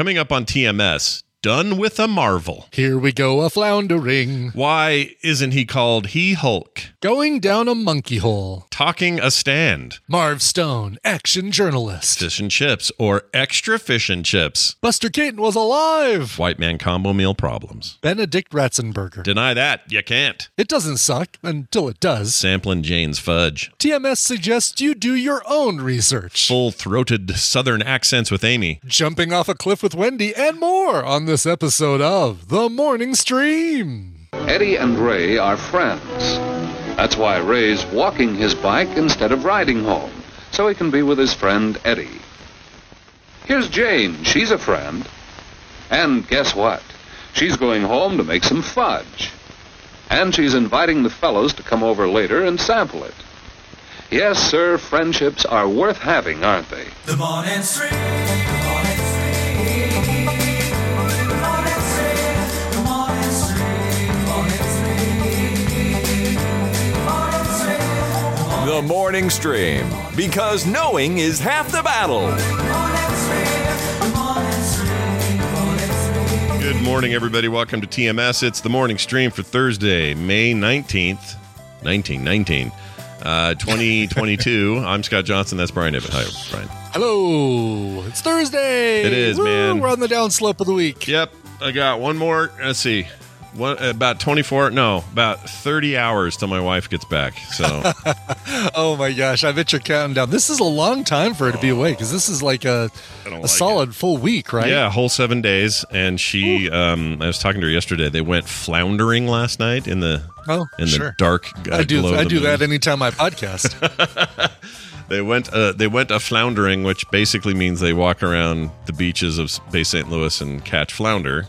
Coming up on TMS, done with a marvel. Here we go, a floundering. Why isn't he called He Hulk? Going down a monkey hole. Talking a stand. Marv Stone, action journalist. Fish and chips or extra fish and chips. Buster Keaton was alive. White man combo meal problems. Benedict Ratzenberger. Deny that. You can't. It doesn't suck until it does. Sampling Jane's fudge. TMS suggests you do your own research. Full throated southern accents with Amy. Jumping off a cliff with Wendy and more on this episode of The Morning Stream. Eddie and Ray are friends. That's why Ray's walking his bike instead of riding home, so he can be with his friend Eddie. Here's Jane. She's a friend. And guess what? She's going home to make some fudge. And she's inviting the fellows to come over later and sample it. Yes, sir, friendships are worth having, aren't they? The morning stream. The morning stream. The morning stream. Because knowing is half the battle. Morning stream. The morning stream. Morning stream. Good morning, everybody. Welcome to TMS. It's the morning stream for Thursday, May 19th, 1919, uh, 2022. I'm Scott Johnson. That's Brian Ibbott. Hi, Brian. Hello. It's Thursday. It is, Woo, man. We're on the downslope of the week. Yep, I got one more. Let's see. One, about 24, no, about 30 hours till my wife gets back. So, Oh my gosh, I bet you're counting down. This is a long time for her to be away because this is like a, a like solid full week, right? yeah, a whole seven days. And she, um, I was talking to her yesterday. They went floundering last night in the Oh, in sure. the dark. Uh, I do. I do moon. that anytime I podcast. They went. Uh, they went a floundering, which basically means they walk around the beaches of Bay St. Louis and catch flounder,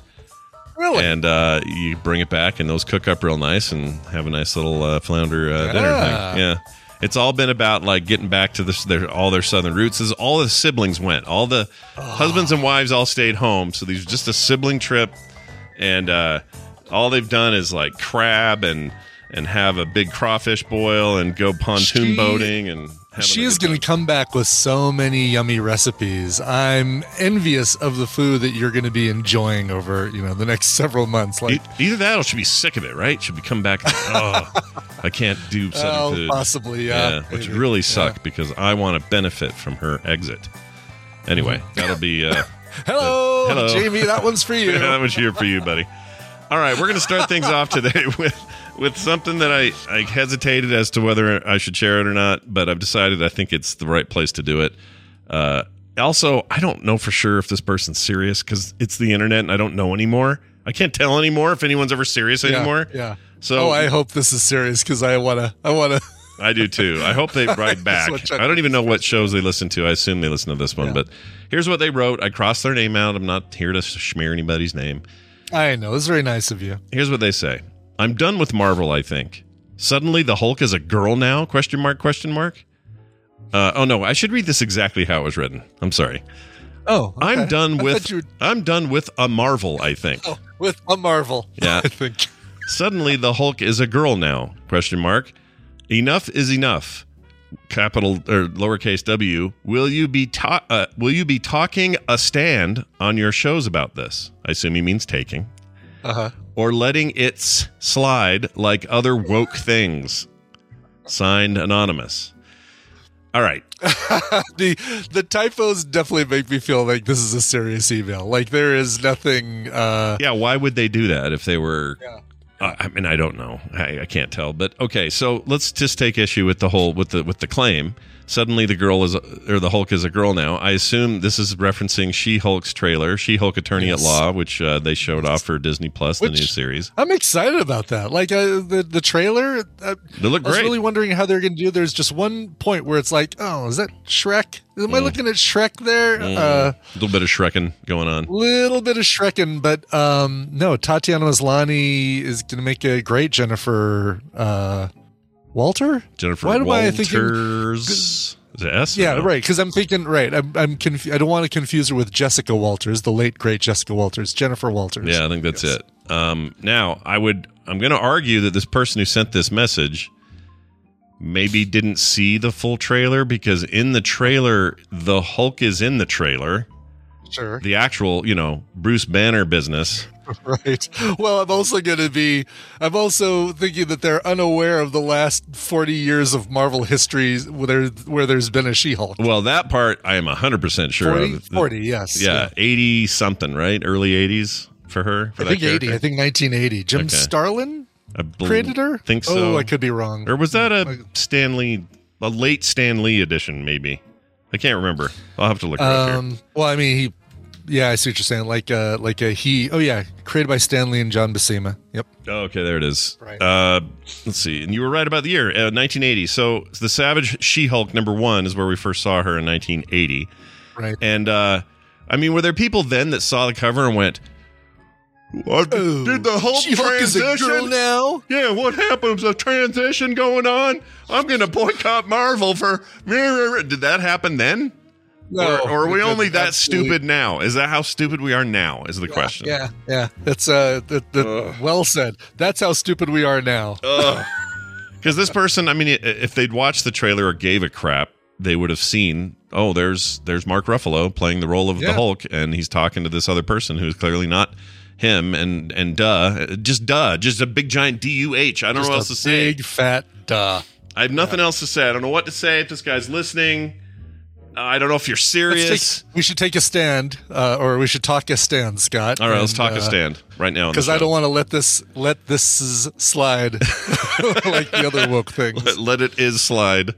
really? and uh, you bring it back, and those cook up real nice, and have a nice little uh, flounder uh, dinner Yeah. thing. Yeah, it's all been about like getting back to this, their all their southern roots. This is all the siblings went. All the husbands and wives all stayed home, so these was just a sibling trip, and uh, all they've done is like crab and and have a big crawfish boil and go pontoon boating and. She is going to come back with so many yummy recipes. I'm envious of the food that you're going to be enjoying over, you know, the next several months. Like, Either that or she'll be sick of it, right? She'll be come back. And, oh, I can't do something. oh, food. possibly, yeah. which would really suck because I want to benefit from her exit. Anyway, that'll be uh, Hello, Hello. Jamie. That one's for you. that one's here for you, buddy. All right, we're going to start things off today with with something that I, I hesitated as to whether I should share it or not, but I've decided I think it's the right place to do it. Uh, also, I don't know for sure if this person's serious because it's the internet and I don't know anymore. I can't tell anymore if anyone's ever serious Yeah, anymore. Yeah. So oh, I hope this is serious because I wanna. I wanna. I do too. I hope they write back. I don't even know what shows they listen to. I assume they listen to this one, Yeah. but here's what they wrote. I crossed their name out. I'm not here to smear anybody's name. I know it's very nice of you. Here's what they say. I'm done with Marvel, I think. Suddenly the Hulk is a girl now? Question mark question mark? Uh, oh no, I should read this exactly how it was written. I'm sorry. Oh, okay. I'm done with were- I'm done with a Marvel, I think. oh, with a Marvel. Yeah. I think. Suddenly the Hulk is a girl now? Question mark. Enough is enough. Capital or lowercase w. Will you be ta- uh, Will you be talking a stand on your shows about this? I assume he means taking Uh huh. Or letting it slide like other woke things. Signed anonymous. All right. the the typos definitely make me feel like this is a serious email. Like there is nothing. uh Yeah, why would they do that if they were? Yeah. Uh, I mean, I don't know. I, I can't tell. But okay, so let's just take issue with the whole with the with the claim. Suddenly, the girl is or the Hulk is a girl now. I assume this is referencing She Hulk's trailer, She Hulk Attorney Yes. at Law, which uh, they showed off for Disney Plus, the new series. I'm excited about that. Like uh, the the trailer. Uh, They look I was great. really wondering how they're going to do. There's just one point where it's like, oh, is that Shrek? Am I looking at Shrek there? Uh, a little bit of Shrekin going on. little bit of Shrekin, but um, no. Tatiana Maslany is going to make a great Jennifer uh, Walter. Jennifer Why do I think Walters. Is it S? Yeah, no? right. Because I'm thinking, right. I'm, I'm confu- I don't want to confuse her with Jessica Walters, the late great Jessica Walters, Jennifer Walters. Yeah, I think that's Yes. it. Um, now, I would. I'm going to argue that this person who sent this message maybe didn't see the full trailer because in the trailer, the Hulk is in the trailer, Sure. the actual, you know, Bruce Banner business. Right. Well, I'm also going to be. I'm also thinking that they're unaware of the last 40 years of Marvel history where, where there's been a She-Hulk. Well, that part I am 100% sure 40, of. 40, yes. Yeah, 80 something, right? Early 80s for her. For I think 80. I think 1980. Jim Okay. Starlin I bel- created her? think so. Oh, I could be wrong. Or was that a Stan Lee, a late Stan Lee edition, maybe? I can't remember. I'll have to look it up here. Um, well, I mean, he. Yeah, I see what you're saying. Like, uh, like a he. Oh, yeah, created by Stan Lee and John Buscema. Yep. Oh, okay, there it is. Right. Uh, let's see. And you were right about the year, uh, 1980. So the Savage She-Hulk number one is where we first saw her in 1980. Right. And uh, I mean, were there people then that saw the cover and went, "What did the Hulk transition?" now. Yeah, what happens? A transition going on? I'm going to boycott Marvel for. Did that happen then? No, or, or are we only that Absolutely. stupid now? Is that how stupid we are now? Is the question. Yeah, yeah. That's uh, that, that, Ugh. well said. That's how stupid we are now. Because this person, I mean, if they'd watched the trailer or gave a crap, they would have seen. Oh, there's there's Mark Ruffalo playing the role of the Hulk, and he's talking to this other person who's clearly not him. And and duh, just duh, just a big giant D U H. I don't know what else to a say. Big fat duh. I have nothing else to say. I don't know what to say if this guy's listening. I don't know if you're serious. take, we should take a stand, uh, or we should talk a stand, Scott. All right, let's talk uh, a stand right now. Because I don't want to let this let this slide like the other woke things. let, let it is slide.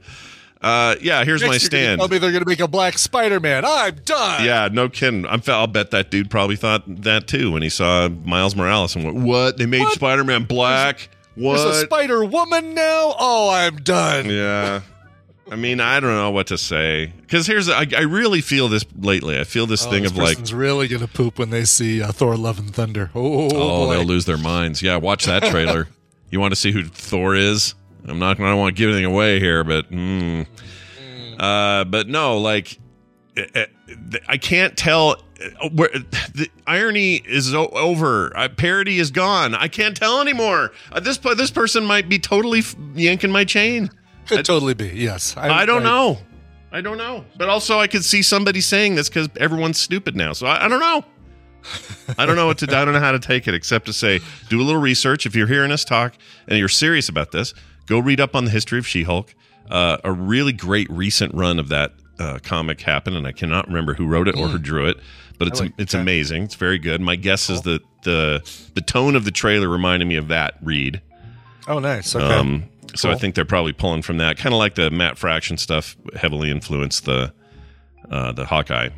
Uh, yeah, here's Next my stand. Tell me they're going to make a black Spider-Man. I'm done. Yeah, no kidding. I'm, I'll bet that dude probably thought that too when he saw Miles Morales and went, "What? They made What? Spider-Man black? There's a Spider Woman now. Oh, I'm done. yeah. I mean, I don't know what to say because here's I, I really feel this lately. I feel this Oh, thing this of like, This person's really going to poop when they see uh, Thor: Love and Thunder. Oh, oh, boy. they'll lose their minds. Yeah, watch that trailer. you want to see who Thor is? I'm not. I don't want to give anything away here, but. Mm. Uh, but no, like eh, eh, I can't tell. eh, Where the irony is o- over, uh, parody is gone. I can't tell anymore. Uh, this point this person might be totally f- yanking my chain. Could totally be. Yes. I, don't know. I don't know. But also, I could see somebody saying this because everyone's stupid now. So I, I don't know. I don't know what to. I don't know how to take it except to say, do a little research. If you're hearing us talk and you're serious about this, go read up on the history of She-Hulk. Uh, a really great recent run of that uh, comic happened, and I cannot remember who wrote it or who drew it, but it's like it's that. amazing. It's very good. My guess is that the the tone of the trailer reminded me of that read. Oh, nice. Okay. Um, so I think they're probably pulling from that, kind of like the Matt Fraction stuff heavily influenced the uh, the Hawkeye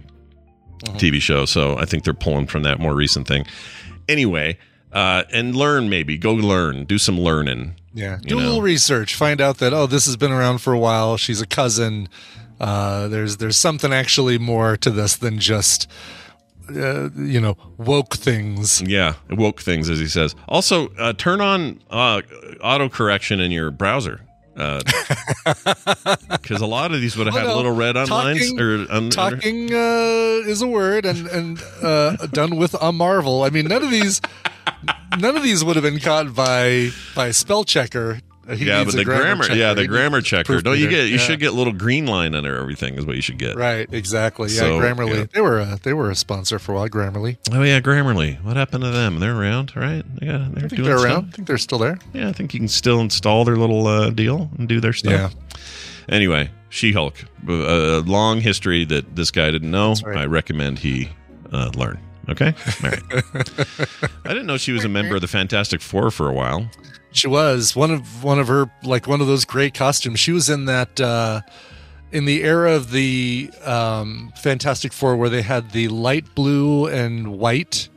Uh-huh. TV show. So I think they're pulling from that more recent thing. Anyway, uh, and learn maybe go learn, do some learning. Yeah, do a little research. Find out that oh, this has been around for a while. She's a cousin. Uh, there's there's something actually more to this than just uh, you know woke things. Yeah, woke things as he says. Also, uh, turn on uh, auto correction in your browser. Because a lot of these would have Oh, had no. little red Talking- or un- Talking uh, is a word, and and uh, done with a marvel. I mean, none of these none of these would have been caught by by spell checker. Uh, He yeah, but the grammar, checker. yeah, the He grammar checker. No, you get you Yeah. should get little green line under everything is what you should get. Right, exactly. Yeah, So, Grammarly. yeah. They were a, they were a sponsor for a while. Grammarly. Oh yeah, Grammarly. What happened to them? They're around, right? Yeah, they're I think they're stuff. around. I think they're still there. Yeah, I think you can still install their little uh, deal and do their stuff. Yeah. Anyway, She-Hulk, a a long history that this guy didn't know. right. I recommend he uh, learn. Okay, all right. I didn't know she was a member of the Fantastic Four for a while. She was one of one of her like one of those great costumes. She was in that uh in the era of the um Fantastic Four where they had the light blue and white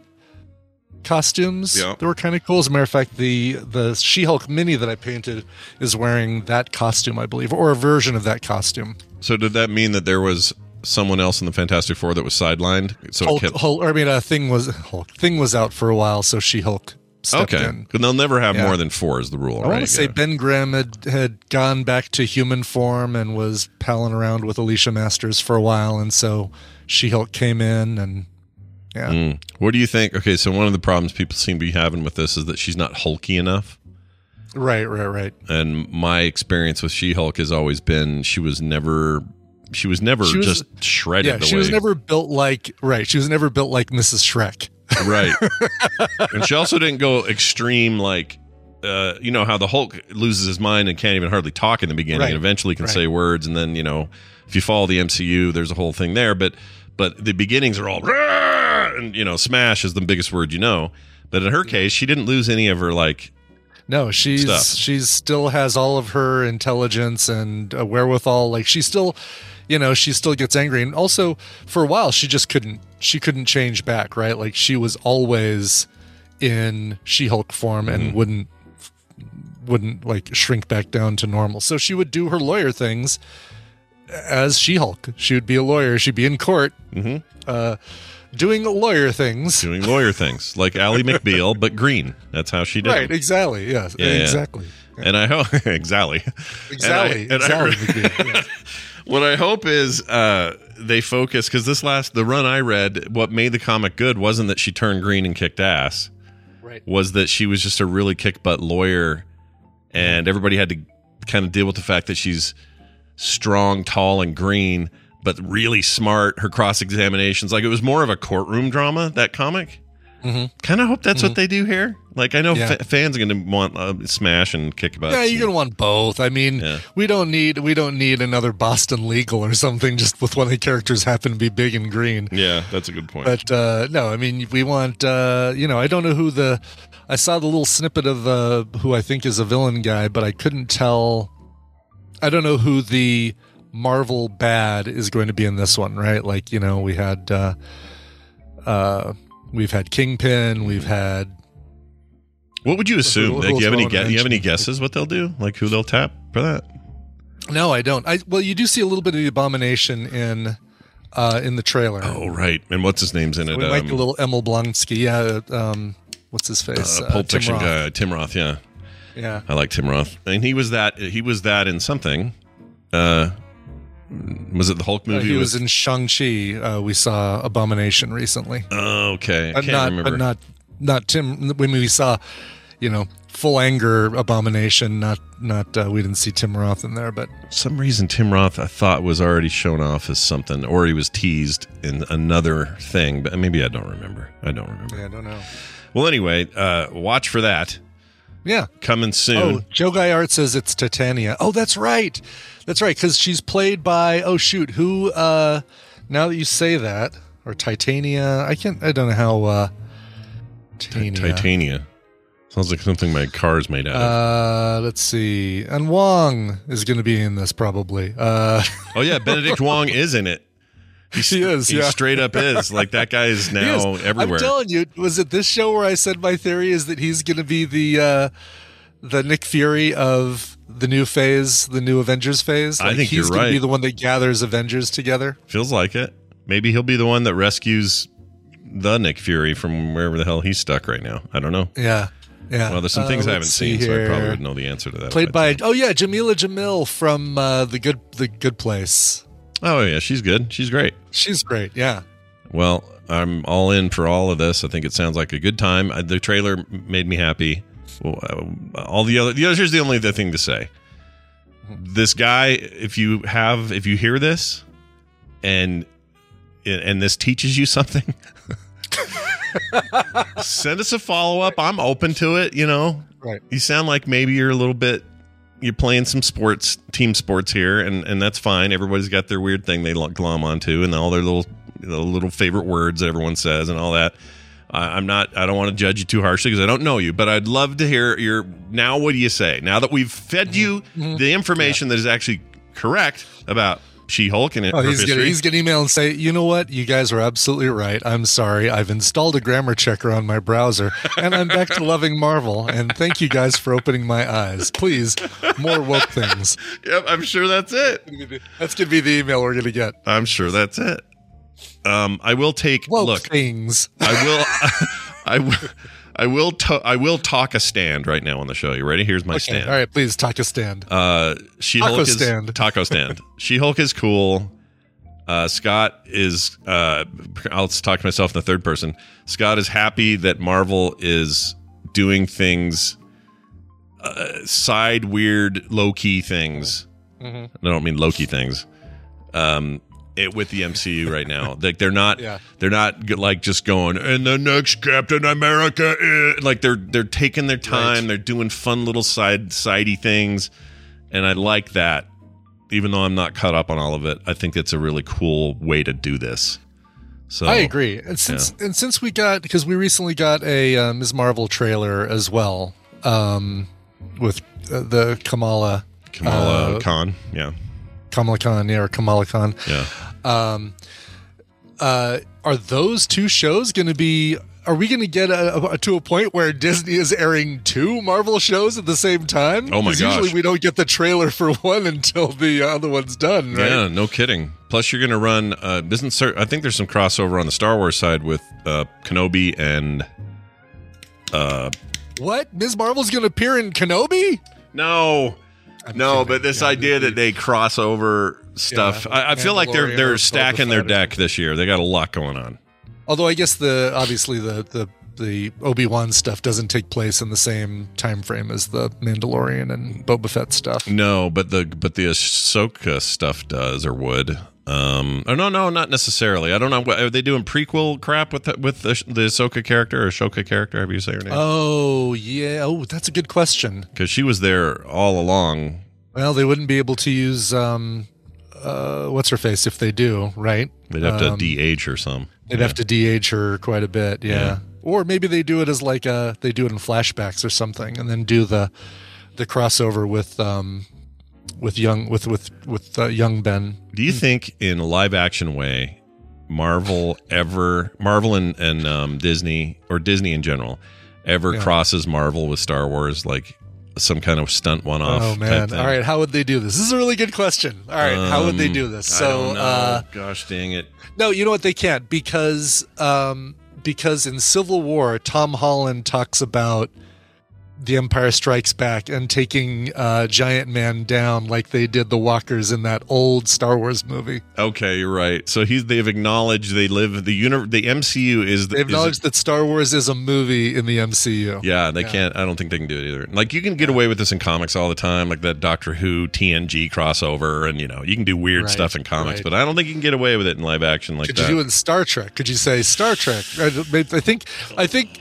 costumes. Yeah. They were kind of cool. As a matter of fact, the the She-Hulk mini that I painted is wearing that costume, I believe, or a version of that costume. So did that mean that there was someone else in the Fantastic Four that was sidelined? So Hulk, kept- Hulk, or I mean, a thing was Hulk thing was out for a while, so She-Hulk stepped okay, in. and they'll never have Yeah. more than four is the rule. I right? want to say Yeah. Ben Grimm had, had gone back to human form and was palling around with Alicia Masters for a while, and so She Hulk came in, and yeah, Mm. What do you think? Okay, so one of the problems people seem to be having with this is that she's not hulky enough. right, right, right. And my experience with She Hulk has always been she was never she was never She was- just shredded. Yeah, she was never built like right. She was never built like Mrs. Shrek. Right, and she also didn't go extreme like. Uh, you know how the Hulk loses his mind and can't even hardly talk in the beginning, Right. and eventually can Right. say words, and then you know if you follow the MCU, there's a whole thing there. But but the beginnings are all and you know smash is the biggest word you know. But in her case, she didn't lose any of her like No, she's Stuff. she's still has all of her intelligence and uh, wherewithal. Like she still, you know, she still gets angry, and also for a while she just couldn't she couldn't change back. Right, like she was always in She Hulk form Mm-hmm. and wouldn't wouldn't like shrink back down to normal. So she would do her lawyer things as She Hulk. She would be a lawyer. She'd be in court, Mhm. uh, doing lawyer things. doing lawyer things, like Ally McBeal, but green. That's how she did. It. Right, exactly. Yes, Yeah, yeah. exactly. And I hope exactly. Exactly. And I- and I- exactly. Yeah. What I hope is uh, they focus because this last the run I read, what made the comic good wasn't that she turned green and kicked ass. Right. Was that she was just a really kick butt lawyer, and everybody had to kind of deal with the fact that she's strong, tall, and green, but really smart. Her cross examinations, like it was more of a courtroom drama. That comic. Mhm. Kind of hope that's what they do here. Like I know Yeah. fa- fans are going to want uh, smash and kick butt. Yeah, you're gonna want both. I mean, Yeah. we don't need we don't need another Boston Legal or something just with one of the characters happen to be big and green. Yeah, that's a good point. But uh, no, I mean, we want uh, you know, I don't know who the I saw the little snippet of uh, who I think is a villain guy, but I couldn't tell. I don't know who the Marvel bad is going to be in this one, right? Like you know, we had uh, uh, we've had Kingpin, we've had What would you assume? who Like, you have any would you have any guesses what they'll do? Like who they'll tap for that? No, I don't. I well, you do see a little bit of the abomination in uh in the trailer. Oh right, and what's his name's in it? we might Um, get a little Emil Blonsky. Yeah. Um, what's his face? uh, Pulp Tim Fiction Roth. guy, Tim Roth. Yeah, Yeah. I like Tim Roth, and he was that. He was that in something. Uh, was it the Hulk Uh, movie? he was with- in Shang Chi. Uh, we saw Abomination recently, Oh, okay, I but can't not remember. but not not Tim. When we saw, you know, full anger Abomination. Not not uh, we didn't see Tim Roth in there, but For some reason Tim Roth I thought was already shown off as something, or he was teased in another thing, but maybe I don't remember. I don't remember. yeah, I don't know. Well, anyway, uh, watch for that Yeah. coming soon. Oh, Joe Guy Art says it's Titania. Oh, that's right. That's right. Because she's played by oh shoot who? uh Now that you say that, or Titania, I can't. I don't know how. uh Titania. Titania. Sounds like something my car's made out of. Uh, let's see. And Wong is going to be in this probably. Uh, oh yeah, Benedict Wong is in it. He is, He yeah. straight up is. Like that guy is now is. everywhere. I'm telling you, was it this show where I said my theory is that he's going to be the uh the Nick Fury of the new phase, the new Avengers phase? I think he's you're gonna be the one that gathers Avengers together. Feels like it. Maybe he'll be the one that rescues the Nick Fury from wherever the hell he's stuck right now. I don't know. Yeah. Yeah. Well, there's some Uh, things I haven't seen, so I probably here. would know the answer to that. Played by oh yeah, Jameela Jamil from uh, the good the Good Place. Oh yeah, she's good. She's great. She's great. Yeah. Well, I'm all in for all of this. I think it sounds like a good time. The trailer made me happy. Well, uh, all the other, the other here's the only other thing to say. This guy, if you have, if you hear this, and and this teaches you something, send us a follow up. I'm open to it. You know, Right. you sound like maybe you're a little bit you're playing some sports team sports here and and that's fine. Everybody's got their weird thing they glom onto and all their little you know, little favorite words that everyone says and all that. I i'm not i don't want to judge you too harshly because i don't know you but i'd love to hear your now what do you say? Now that we've fed you Mm-hmm. the information that is actually correct about she-hulk and Oh, he's gonna he's gonna email and say, you know what, you guys are absolutely right. I'm sorry. I've installed a grammar checker on my browser, and I'm back to loving Marvel. And thank you guys for opening my eyes. Please, more woke things. yep i'm sure that's it That's gonna be the email we're gonna get. i'm sure that's it um i will take Woke look things. I will. I will. I will. To, I will talk a stand right now on the show. You ready? Here's my Okay, stand. all right, please talk a stand. Uh, She Hulk Taco is stand. taco stand. She Hulk is cool. Uh, Scott is. Uh, I'll talk to myself in the third person. Scott is happy that Marvel is doing things, uh, side weird, low key things. Mm-hmm. I don't mean low key things. um, it, with the MCU right now. Like they're not, Yeah. they're not like just going and the next Captain America. Is, like they're they're taking their time. Right. They're doing fun little side sidey things, and I like that. Even though I'm not caught up on all of it, I think it's a really cool way to do this. So I agree. And since and since we got because we recently got a uh, Ms. Marvel trailer as well um, with uh, the Kamala Kamala uh, Khan, yeah, Kamala Khan yeah, or Kamala Khan. yeah. Um, uh, are those two shows going to be? Are we going to get a, a- to a point where Disney is airing two Marvel shows at the same time? Oh my gosh! Usually we don't get the trailer for one until the other one's done, right? Yeah, no kidding. Plus, you're going to run. Uh, isn't cer- I think there's some crossover on the Star Wars side with uh, Kenobi and. Uh, What? Ms. Marvel's going to appear in Kenobi? no, no, but this idea that they cross over stuff, Yeah, I, I feel like they're Mandalorian or they're stacking their Fett or deck this year. They got a lot going on. Although I guess the obviously the the the Obi Wan stuff doesn't take place in the same time frame as the Mandalorian and Boba Fett stuff. No, but the but the Ahsoka stuff does or would. Um, oh no, no, not necessarily. I don't know. Are they doing prequel crap with the, with the, the Ahsoka character or Ashoka character? However you say her name, Oh yeah. Oh, that's a good question. because she was there all along. Well, they wouldn't be able to use um, uh, what's her face if they do, right? They'd have to Um, de-age her some. They'd have to de-age her quite a bit, yeah. Yeah. Or maybe they do it as like a they do it in flashbacks or something, and then do the the crossover with um with young with with with uh, young Ben. Do you think, in a live action way, Marvel ever Marvel and, and um, Disney or Disney in general ever Yeah. crosses Marvel with Star Wars like some kind of stunt one off? Oh man! All right, how would they do this? This is a really good question. All right, how would they do this? So, uh, gosh dang it! no, you know what? They can't because um, because in Civil War, Tom Holland talks about the Empire Strikes Back and taking uh, Giant Man down like they did the Walkers in that old Star Wars movie. Okay, you're right. So he's they've acknowledged they live the uni- the MCU is the They is- acknowledge that Star Wars is a movie in the MCU. Yeah, they can't. I don't think they can do it either. Like you can get away with this in comics all the time, like that Doctor Who TNG crossover, and you know you can do weird Right, stuff in comics, right. but I don't think you can get away with it in live action like Could that. Could you do it in Star Trek? Could you say Star Trek? I I think I think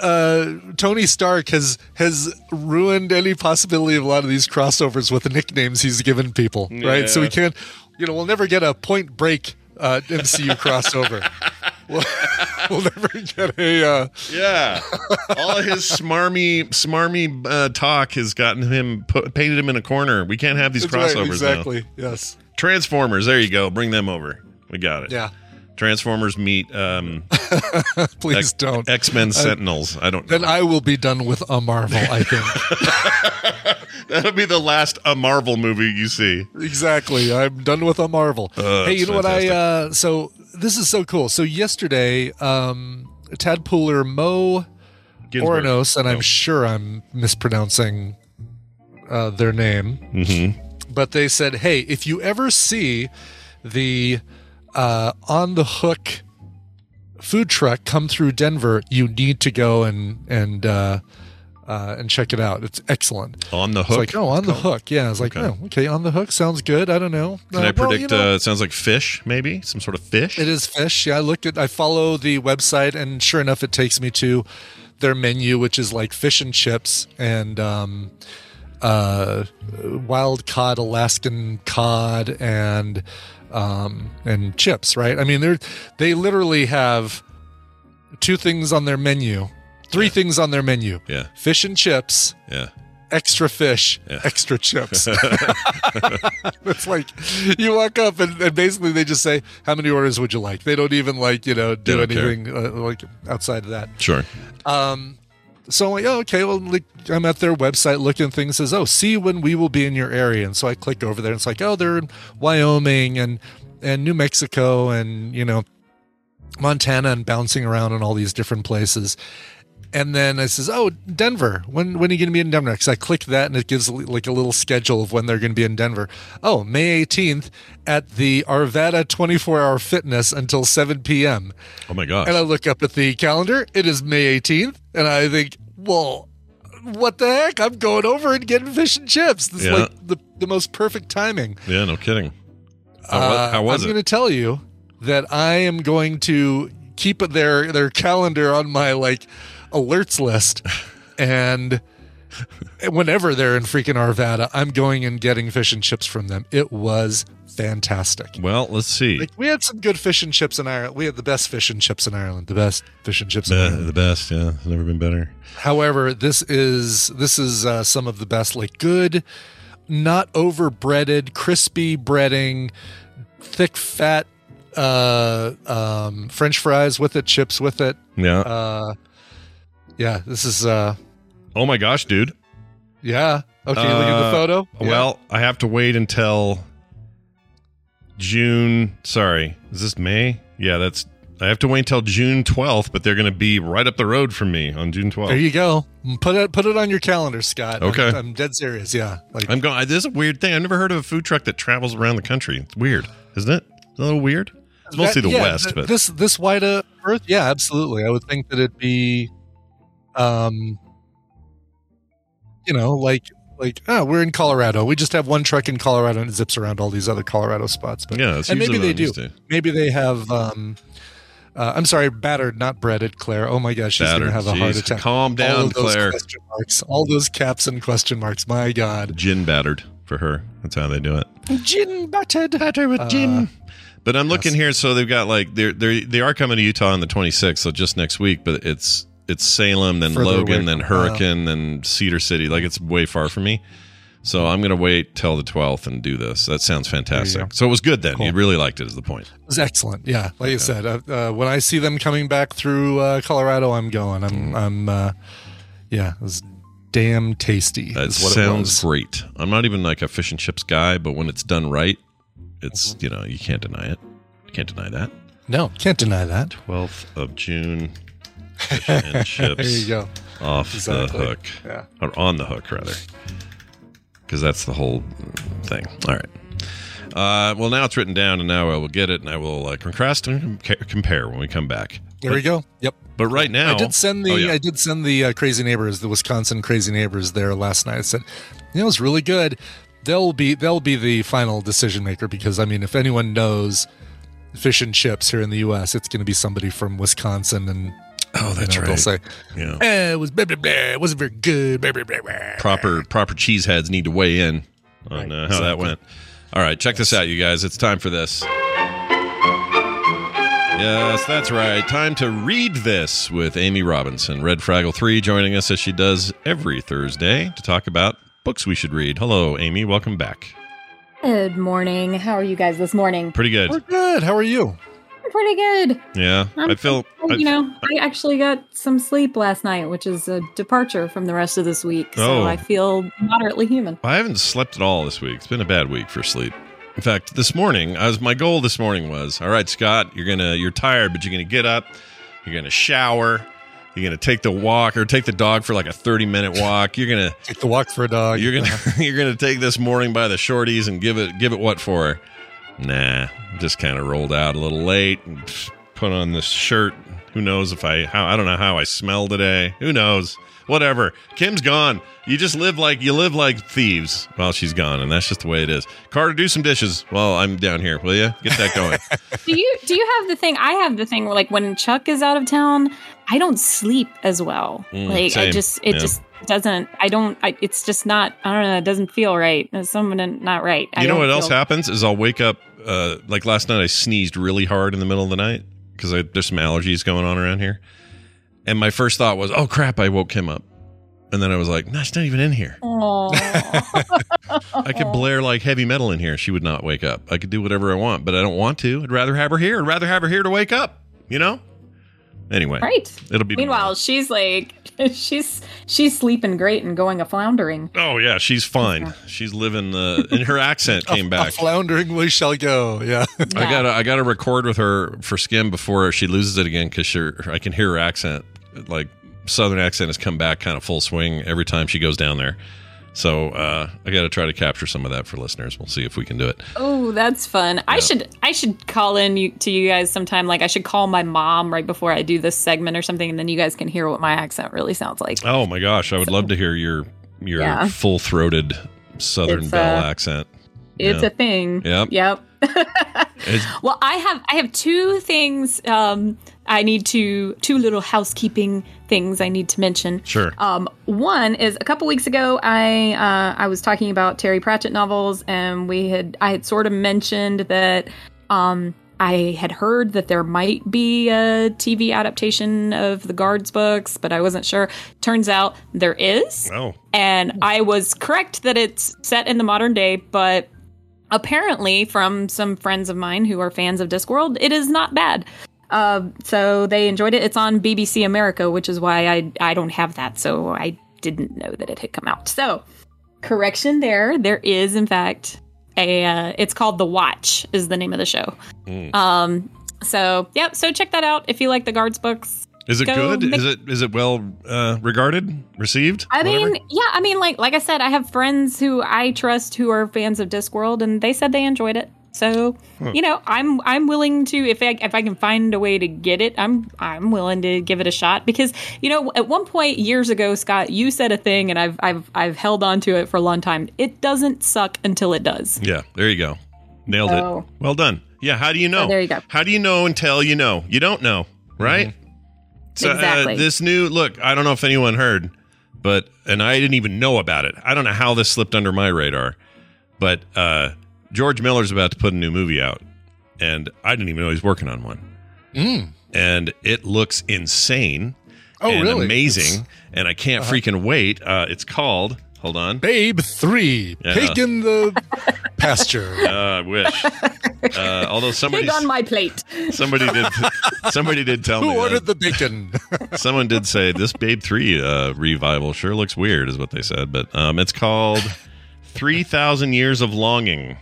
uh, Tony Stark has has ruined any possibility of a lot of these crossovers with the nicknames he's given people. Right, so we can't. You know, we'll never get a Point Break uh, MCU crossover. We'll, we'll never get a. Uh, Yeah, all his smarmy, smarmy uh, talk has gotten him put, painted him in a corner. We can't have these that's right, crossovers exactly. Yes. Transformers, there you go. Bring them over. We got it. Yeah. Transformers meet um, Please don't. X Men Sentinels. I don't. then I will be done with a Marvel. I think That'll be the last a Marvel movie you see. exactly. I'm done with a Marvel. Uh, hey, you know what? I uh, so this is so cool. So yesterday, um, Tadpooler Mo Ginsburg. Oranos, and I'm Oh. sure I'm mispronouncing uh, their name, Mhm. but they said, "Hey, if you ever see the uh, on the hook food truck come through Denver, you need to go and and uh, uh, and check it out. It's excellent." On the It's hook. like, oh, on the hook. Yeah, it's like, Okay. oh, okay, on the hook sounds good. I don't know. Can Uh, I well, predict? you know, uh, it sounds like fish, maybe some sort of fish. it is fish. Yeah, I looked at. I follow the website, and sure enough, it takes me to their menu, which is like fish and chips and um, uh, wild cod, Alaskan cod, and um, and chips. Right? I mean, they're they literally have two things on their menu, three things on their menu: Yeah, fish and chips, yeah. extra fish, Yeah. extra chips. it's like you walk up and, and basically they just say, "How many orders would you like?" They don't even like you know do They don't care. anything uh, like outside of that. Sure. Um, so I'm like, oh, okay. Well, like, I'm at their website looking things. Says, oh, see when we will be in your area. And so I click over there. and It's like, oh, they're in Wyoming and and New Mexico and you know Montana and bouncing around in all these different places. And then I says, "Oh, Denver. When when are you going to be in Denver?" Because I click that, and it gives like a little schedule of when they're going to be in Denver. Oh, May 18th at the Arvada 24 Hour Fitness until 7 p.m. Oh my gosh. And I look up at the calendar. It is May 18th, and I think, well, what the heck? I'm going over and getting fish and chips. This Yeah. is like the, the most perfect timing. yeah, no kidding. How, wa- uh, how was I'm it? going to tell you that I am going to keep their their calendar on my like alerts list, and whenever they're in freaking Arvada, I'm going and getting fish and chips from them. It was fantastic. well, let's see. Like we had some good fish and chips in Ireland. We had the best fish and chips in Ireland. The best fish and chips in Ireland. the best, yeah. It's never been better. However, this is this is uh, some of the best, like good, not over breaded, crispy breading, thick fat uh, um, French fries with it, chips with it. Yeah. Uh, yeah, this is uh, oh my gosh, dude. yeah. Okay, look at Uh, the photo. Yeah. Well, I have to wait until June. Sorry, is this May? Yeah, that's. I have to wait until June 12th, but they're going to be right up the road from me on June 12th. there you go. Put it put it on your calendar, Scott. I'm- Okay. I'm, dead serious. Yeah, like I'm going. This is a weird thing. I've never heard of a food truck that travels around the country. It's weird, isn't it? It's a little weird. It's mostly That- the yeah, West, th- but this this wide uh, Earth, yeah, absolutely. I would think that it'd be, um, you know, like like oh, we're in Colorado. We just have one truck in Colorado and it zips around all these other Colorado spots. But yeah, and maybe they do. to. maybe they have. um uh, I'm sorry, battered, not breaded, Claire. Oh my gosh, she's Battered. gonna have a heart attack. Calm all down, those Claire. question marks, all those caps and question marks. My God, Gin battered for her. That's how they do it. gin battered, Batter with gin. But I'm looking yes. here, so they've got like they're they they are coming to Utah on the 26th, so just next week. But it's it's Salem, then Further Logan, away then Hurricane, then Cedar City. Like it's way far from me. So I'm gonna wait till the 12th and do this. That sounds fantastic. So it was good then. Cool. You really liked it, is the point. It was excellent. Yeah, like I said, uh, uh, when I see them coming back through uh, Colorado, I'm going. I'm. Mm. I'm. Uh, yeah, it was damn tasty. That is what it sounds great. I'm not even like a fish and chips guy, but when it's done right, it's Mm-hmm. you know you can't deny it. You can't deny that. No, can't deny that. 12th of June, fish and chips. There you go. off Exactly. the hook Yeah. or on the hook rather because that's the whole thing all right uh, well now it's written down and now i will get it and i will uh, contrast and compare when we come back There we go. Yep. but right now I did send the Oh, yeah. I did send the uh, crazy neighbors, the Wisconsin crazy neighbors there last night. I said, you know, it was really good. They'll be they'll be the final decision maker because I mean, if anyone knows fish and chips here in the U.S., it's going to be somebody from Wisconsin, and oh you that's know, right they'll say, yeah eh, it was blah, blah, blah, it wasn't very good. Blah, blah, blah, blah. proper proper cheeseheads need to weigh in on Right, uh, how that went all right check this out you guys it's time for this Yes, that's right. Time to read this with Amy Robinson, Red Fraggle 3, joining us as she does every Thursday to talk about books we should read. Hello, Amy. Welcome back. Good morning. How are you guys this morning? Pretty good. We're good. How are you? Pretty good. Yeah, I'm- I um, feel. I- you know, I actually got some sleep last night, which is a departure from the rest of this week. Oh. So I feel moderately human. I haven't slept at all this week. It's been a bad week for sleep. In fact, this morning, I was my goal this morning was, all right, Scott, you're gonna you're tired, but you're gonna get up, you're gonna shower, you're gonna take the walk or take the dog for like a 30 minute walk. You're gonna Take the walk for a dog. you're gonna you're gonna take this morning by the shorties and give it give it what for? Nah, just kind of rolled out a little late and put on this shirt. Who knows if I how I don't know how I smell today. Who knows? Whatever. Kim's gone. You just live like you live like thieves while she's gone, and that's just the way it is. Carter, do some dishes while I'm down here, will you? Get that going. do you do you have the thing? I have the thing where like when Chuck is out of town, I don't sleep as well. Mm, like I just it Yeah. just doesn't. I don't. I, it's just not. I don't know. It doesn't feel right. There's something not right. I you know what else feel- happens is I'll wake up uh, like last night. I sneezed really hard in the middle of the night because there's some allergies going on around here, and my first thought was, "Oh crap!" I woke him up, and then I was like, "No, it's not even in here." I could blare like heavy metal in here. She would not wake up. I could do whatever I want, but I don't want to. I'd rather have her here. I'd rather have her here to wake up. You know. Anyway, right. it'll be. Meanwhile, she's like she's she's sleeping great and going a floundering. oh yeah, she's fine. She's living the. And her accent came back. A back. floundering we shall go. Yeah. I gotta I gotta record with her for Skim before she loses it again because I can hear her accent like southern accent has come back kind of full swing every time she goes down there. So uh, I got to try to capture some of that for listeners. We'll see if we can do it. Oh, that's fun. I should I should call in you, to you guys sometime. Like I should call my mom right before I do this segment or something, and then you guys can hear what my accent really sounds like. Oh my gosh, I would love to hear your your Yeah. full throated Southern It's, Belle uh, accent. It's Yeah. a thing. Yep. Yep. Well, I have I have two things um, I need to two little housekeeping things I need to mention. Sure. Um, one is a couple weeks ago I uh, I was talking about Terry Pratchett novels and we had I had sort of mentioned that um, I had heard that there might be a TV adaptation of the Guards books, but I wasn't sure. Turns out there is. oh, And I was correct that it's set in the modern day, but apparently, from some friends of mine who are fans of Discworld, it is not bad. Uh, so they enjoyed it. It's on BBC America, which is why I I don't have that. So I didn't know that it had come out. So correction there. There is in fact a. Uh, it's called The Watch. Is the name of the show. Um. So yep. So check that out if you like the Guards books. is it Go good? make- is it is it well uh, regarded, received? I Whatever? mean, yeah, I mean, like like I said, I have friends who I trust who are fans of Discworld, and they said they enjoyed it. So, you know, I'm I'm willing to if I if I can find a way to get it, I'm I'm willing to give it a shot because you know at one point years ago, Scott, you said a thing, and I've I've I've held on to it for a long time. It doesn't suck until it does. Yeah, there you go. Nailed Oh. it. Well done. Yeah, how do you know? Oh, there you go. How do you know until you know? You don't know, right? So, uh, Exactly. this new look, I don't know if anyone heard, but and I didn't even know about it. I don't know how this slipped under my radar, but uh, George Miller's about to put a new movie out, and I didn't even know he's working on one. Mm. And it looks insane Oh, and really? amazing, and I can't freaking wait. Uh, it's called. Hold on. Babe three, Yeah. pig in the pasture. Uh, I wish. Uh, although somebody, Pig on my plate. somebody did, somebody did tell Who me. that. ordered the bacon? Someone did say this Babe Three uh, revival sure looks weird, is what they said. But um, it's called Three Thousand Years of Longing.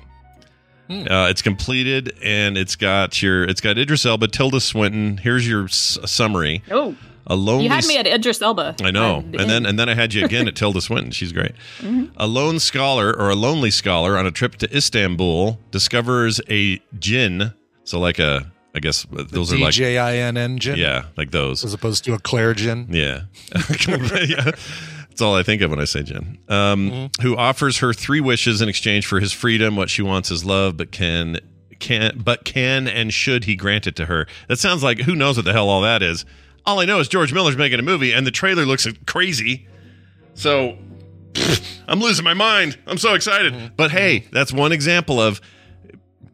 Uh, it's completed, and it's got your it's got Idris Elba, Tilda Swinton. Here's your s- summary: Oh, a lonely. you had me at Idris Elba. I know, Uh, and then and then I had you again at Tilda Swinton. She's great. A lone scholar or a lonely scholar on a trip to Istanbul discovers a jinn. So like a, I guess those are like J I N N engine. yeah, like those. As opposed to a Clarigen. Yeah. yeah. That's all I think of when I say Jen. Um, Who offers her three wishes in exchange for his freedom. What she wants is love, but can can but can and should he grant it to her? That sounds like who knows what the hell all that is. All I know is George Miller's making a movie, and the trailer looks crazy. So I'm losing my mind. I'm so excited. But hey, that's one example of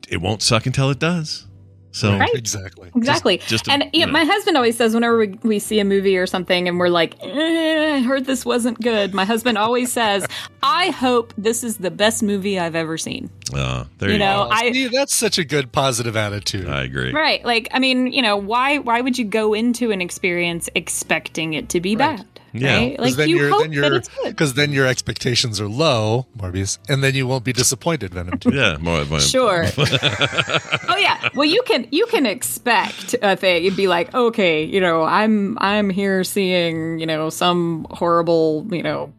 it won't suck until it does. So Right. Exactly. Exactly. just a- and yeah, you know. my husband always says whenever we, we see a movie or something and we're like, eh, I heard this wasn't good. My husband always says, I hope this is the best movie I've ever seen. uh, there You you, know, go. I See, that's such a good positive attitude. I agree. right. Like, I mean, you know, why why would you go into an experience expecting it to be bad? Yeah. Right? Like then you your hope then that it's good. because then your expectations are low, Morbius, and then you won't be disappointed, Venom. Too. Yeah, more, more, Sure. oh yeah. Well, you can you can expect a thing. You'd be like, okay, you know, I'm I'm here seeing you know some horrible you know.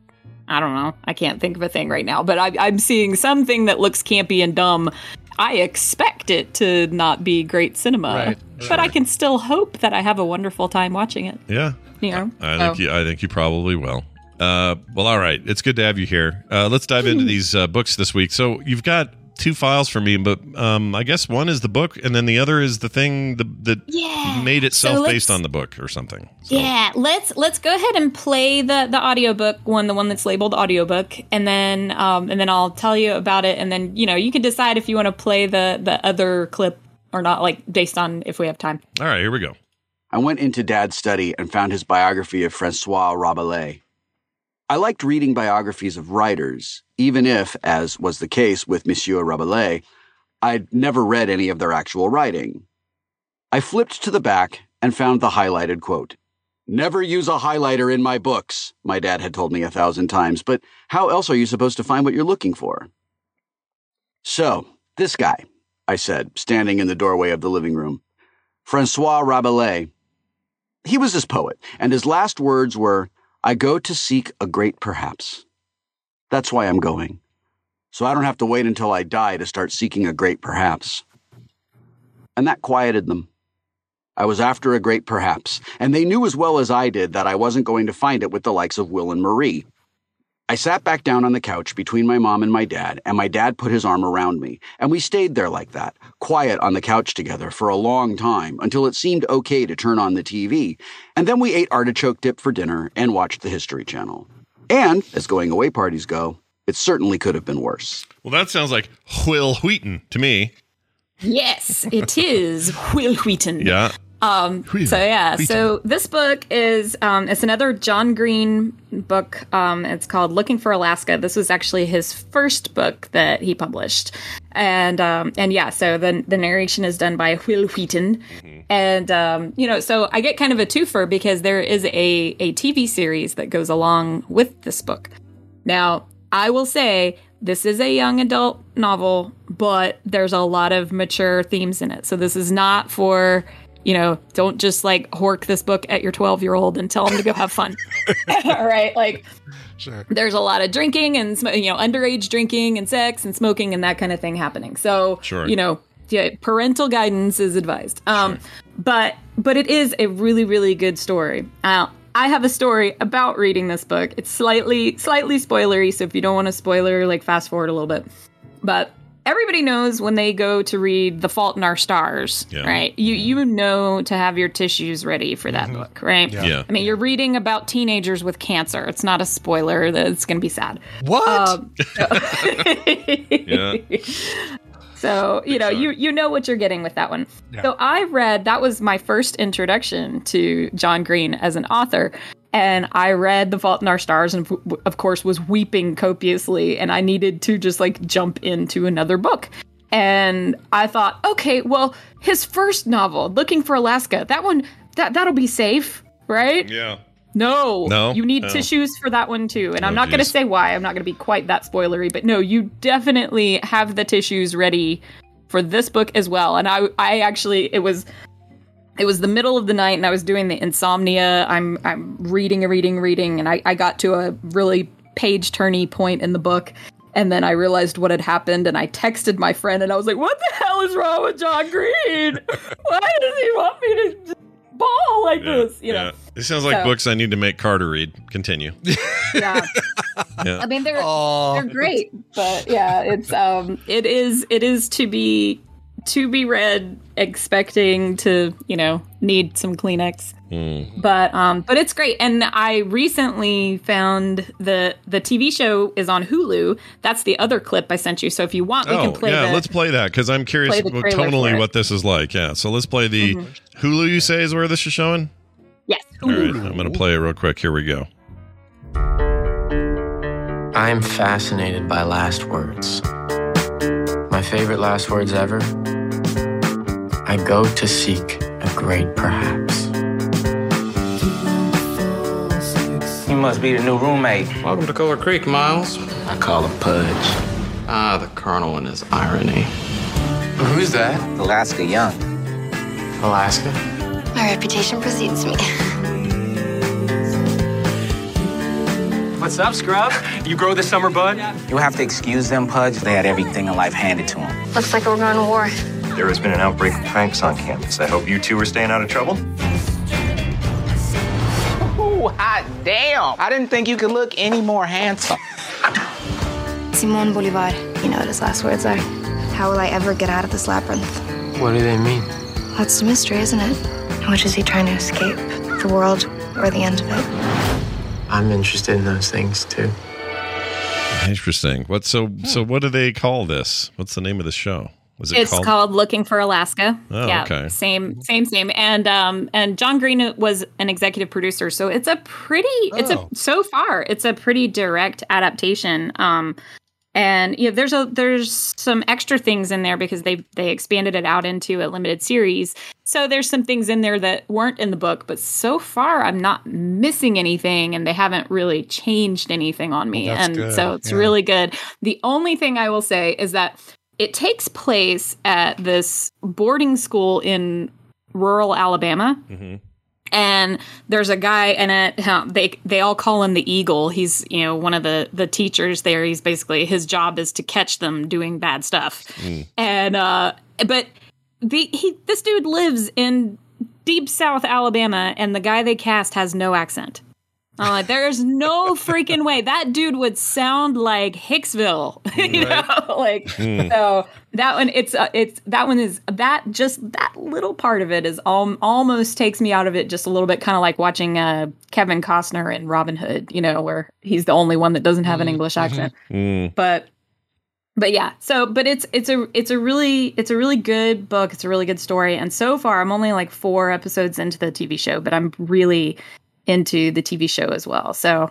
I don't know. I can't think of a thing right now, but I, I'm seeing something that looks campy and dumb. I expect it to not be great cinema, Right, but I can still hope that I have a wonderful time watching it. Yeah, You know, I think So- you, I think you probably will. Uh, well, all right. It's good to have you here. Uh, let's dive into these uh, books this week. So you've got two files for me, but um, I guess one is the book, and then the other is the thing the, that Yeah. made itself So based on the book or something. So, Yeah, let's let's go ahead and play the the audiobook one, the one that's labeled audiobook, and then um and then I'll tell you about it and then you know, you can decide if you want to play the the other clip or not like based on if we have time. All right, here we go. I went into Dad's study and found his biography of Francois Rabelais. I liked reading biographies of writers, even if, as was the case with Monsieur Rabelais, I'd never read any of their actual writing. I flipped to the back and found the highlighted quote. Never use a highlighter in my books, my dad had told me a thousand times, but how else are you supposed to find what you're looking for? So, this guy, I said, standing in the doorway of the living room. Francois Rabelais. He was his poet, and his last words were, I go to seek a great perhaps. That's why I'm going. So I don't have to wait until I die to start seeking a great perhaps. And that quieted them. I was after a great perhaps, and they knew as well as I did that I wasn't going to find it with the likes of Will and Marie. I I sat back down on the couch between my mom and my dad, and my dad put his arm around me, and we stayed there like that, quiet on the couch together for a long time until it seemed okay to turn on the TV. And then we ate artichoke dip for dinner and watched the History Channel. And, as going away parties go, it certainly could have been worse. Well, that sounds like Wil Wheaton to me. Yes, it is Wil Wheaton. Yeah. Um, so yeah, so this book is um, it's another John Green book. Um, it's called Looking for Alaska. This was actually his first book that he published, and um, and yeah, so the the narration is done by Wil Wheaton, and um, you know, so I get kind of a twofer because there is a a TV series that goes along with this book. Now, I will say this is a young adult novel, but there's a lot of mature themes in it. So this is not for, you know, don't just like hork this book at your 12 year old and tell him to go have fun. All right. Like, Sure. there's a lot of drinking and, you know, underage drinking and sex and smoking and that kind of thing happening. So, Sure. you know, yeah, parental guidance is advised. Um, but but it is a really really good story. Uh, I have a story about reading this book. It's slightly slightly spoilery, so if you don't want a spoiler, like fast forward a little bit. But everybody knows when they go to read The Fault in Our Stars, Yeah. right? You you know to have your tissues ready for that book, right? Yeah. I mean, you're reading about teenagers with cancer. It's not a spoiler that it's going to be sad. What? Um, Yeah. So you know, so. you you know what you're getting with that one. So I read that was my first introduction to John Green as an author, and I read The Fault in Our Stars, and of- course was weeping copiously, and I needed to just like jump into another book. And I thought, okay, well, his first novel, Looking for Alaska, that one that that'll be safe, right? Yeah. No, No? you need Oh. tissues for that one too. And oh, I'm Oh, not going to say why. I'm not going to be quite that spoilery, but no, you definitely have the tissues ready for this book as well. And I, I actually, it was, it was the middle of the night, and I was doing the insomnia. I'm, I'm reading, reading, reading, and I, I got to a really page turny point in the book. And then I realized what had happened, and I texted my friend, and I was like, "What the hell is wrong with John Green? Why does he want me to ball like Yeah. this?" You know. yeah. This sounds like So- books I need to make Carter read. Continue. yeah. Yeah. I mean they're Aw. they're great, but yeah, it's um it is it is to be to be read expecting to, you know, need some Kleenex. But um but it's great and I recently found the the TV show is on Hulu. That's the other clip I sent you. So if you want we oh, can play yeah. the Let's play that because I'm curious play the what- tonally. Mm-hmm. what this is like. Yeah. So let's play the Hulu. You say is where this is showing. Yes. All right. I'm going to play it real quick. Here we go. I am fascinated by last words. My favorite last words ever I go to seek a great perhaps. You must be the new roommate. Welcome to Culver Creek, Miles. I call him Pudge. Ah, the Colonel and his irony. Who's that? Alaska Young. Alaska? My reputation precedes me. What's up, Scrub? You grow the summer bud? You'll have to excuse them, Pudge. They had everything in life handed to them. Looks like we're going to war. There has been an outbreak of pranks on campus. I hope you two are staying out of trouble. Ooh, hot damn! I didn't think you could look any more handsome. Simon Bolivar. You know what his last words are. How will I ever get out of this labyrinth? What do they mean? That's the mystery, isn't it? Which is he trying to escape? The world or the end of it? I'm interested in those things too. Interesting. What so so what do they call this? What's the name of the show? Was it It's called? Looking for Alaska. Oh, yeah, okay. same, same, same. And um, and John Green was an executive producer, so it's a pretty. It's Oh. a so far it's a pretty direct adaptation. Um, and yeah, there's a there's some extra things in there because they they expanded it out into a limited series. So there's some things in there that weren't in the book, but so far I'm not missing anything, and they haven't really changed anything on me, Well, and good. so it's Yeah. really good. The only thing I will say is that it takes place at this boarding school in rural Alabama. Mm-hmm. And there's a guy in it. They they all call him the Eagle. He's you know one of the the teachers there. He's basically his job is to catch them doing bad stuff. And uh, but the he this dude lives in deep South Alabama, and the guy they cast has no accent. I'm there's no freaking way that dude would sound like Hicksville, you know, like Hmm. so that one. It's uh, it's that one is that just that little part of it is al- almost takes me out of it just a little bit, kind of like watching uh, Kevin Costner in Robin Hood, you know, where he's the only one that doesn't have an English accent Mm. but but yeah so but it's it's a it's a really it's a really good book it's a really good story and so far i'm only like four episodes into the tv show but i'm really into the tv show as well so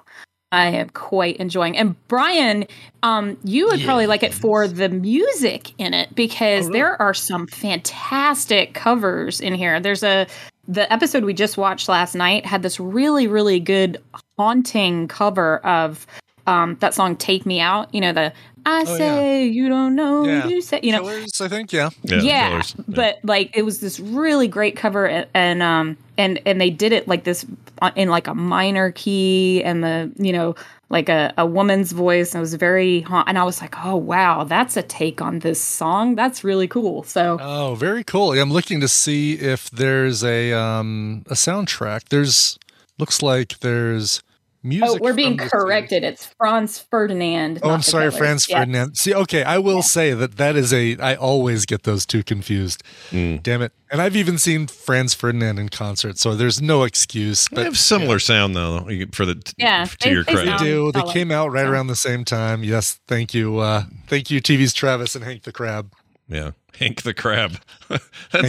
i am quite enjoying and brian um you would probably like it for the music in it because there are some fantastic covers in here there's a the episode we just watched last night had this really really good haunting cover of um that song take me out you know the i Oh, say you don't know Yeah. you say you know Killers, I think. Yeah. yeah, Killers. but like it was this really great cover and, and um and and they did it like this uh, in like a minor key and the you know like a, a woman's voice and it was very and i was like oh wow that's a take on this song that's really cool so Oh, very cool. I'm looking to see if there's a um a soundtrack. There's looks like there's music. oh we're being from the corrected it's franz ferdinand Oh, I'm sorry, Killers. Franz Yeah. Ferdinand. See, okay, I will say that that is a. I always get those two confused. Mm. Damn it! And I've even seen Franz Ferdinand in concert, so there's no excuse. But, They have similar sound though. For the Yeah, to they- your they they credit, sound- do. They came out right So- around the same time. Yes, thank you. Uh, thank you, TV's Travis and Hank the Crab. yeah. Hank the Crab. That's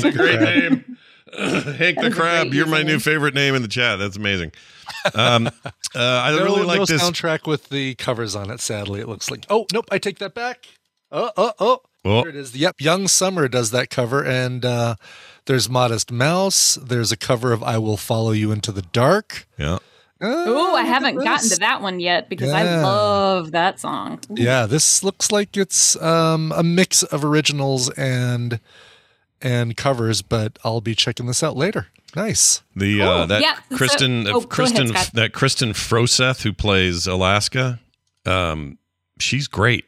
Hank a great Crab. name. Hank the Crab. You're my new favorite name in the chat. That's amazing. Um, uh, I no, really no like this. soundtrack with the covers on it. Sadly, it looks like. Oh nope, I take that back. Oh oh oh. Oh. There it is. Yep, Young Summer does that cover, and uh, there's Modest Mouse. There's a cover of "I Will Follow You Into the Dark." Yeah. Ooh, I haven't gotten to that. that one yet because I love that song. Ooh. Yeah, this looks like it's um, a mix of originals and and covers, but I'll be checking this out later. Nice. The uh, that Yeah, so- Kristen oh, uh, go ahead, Kristen that Kristen Froseth who plays Alaska, um, she's great.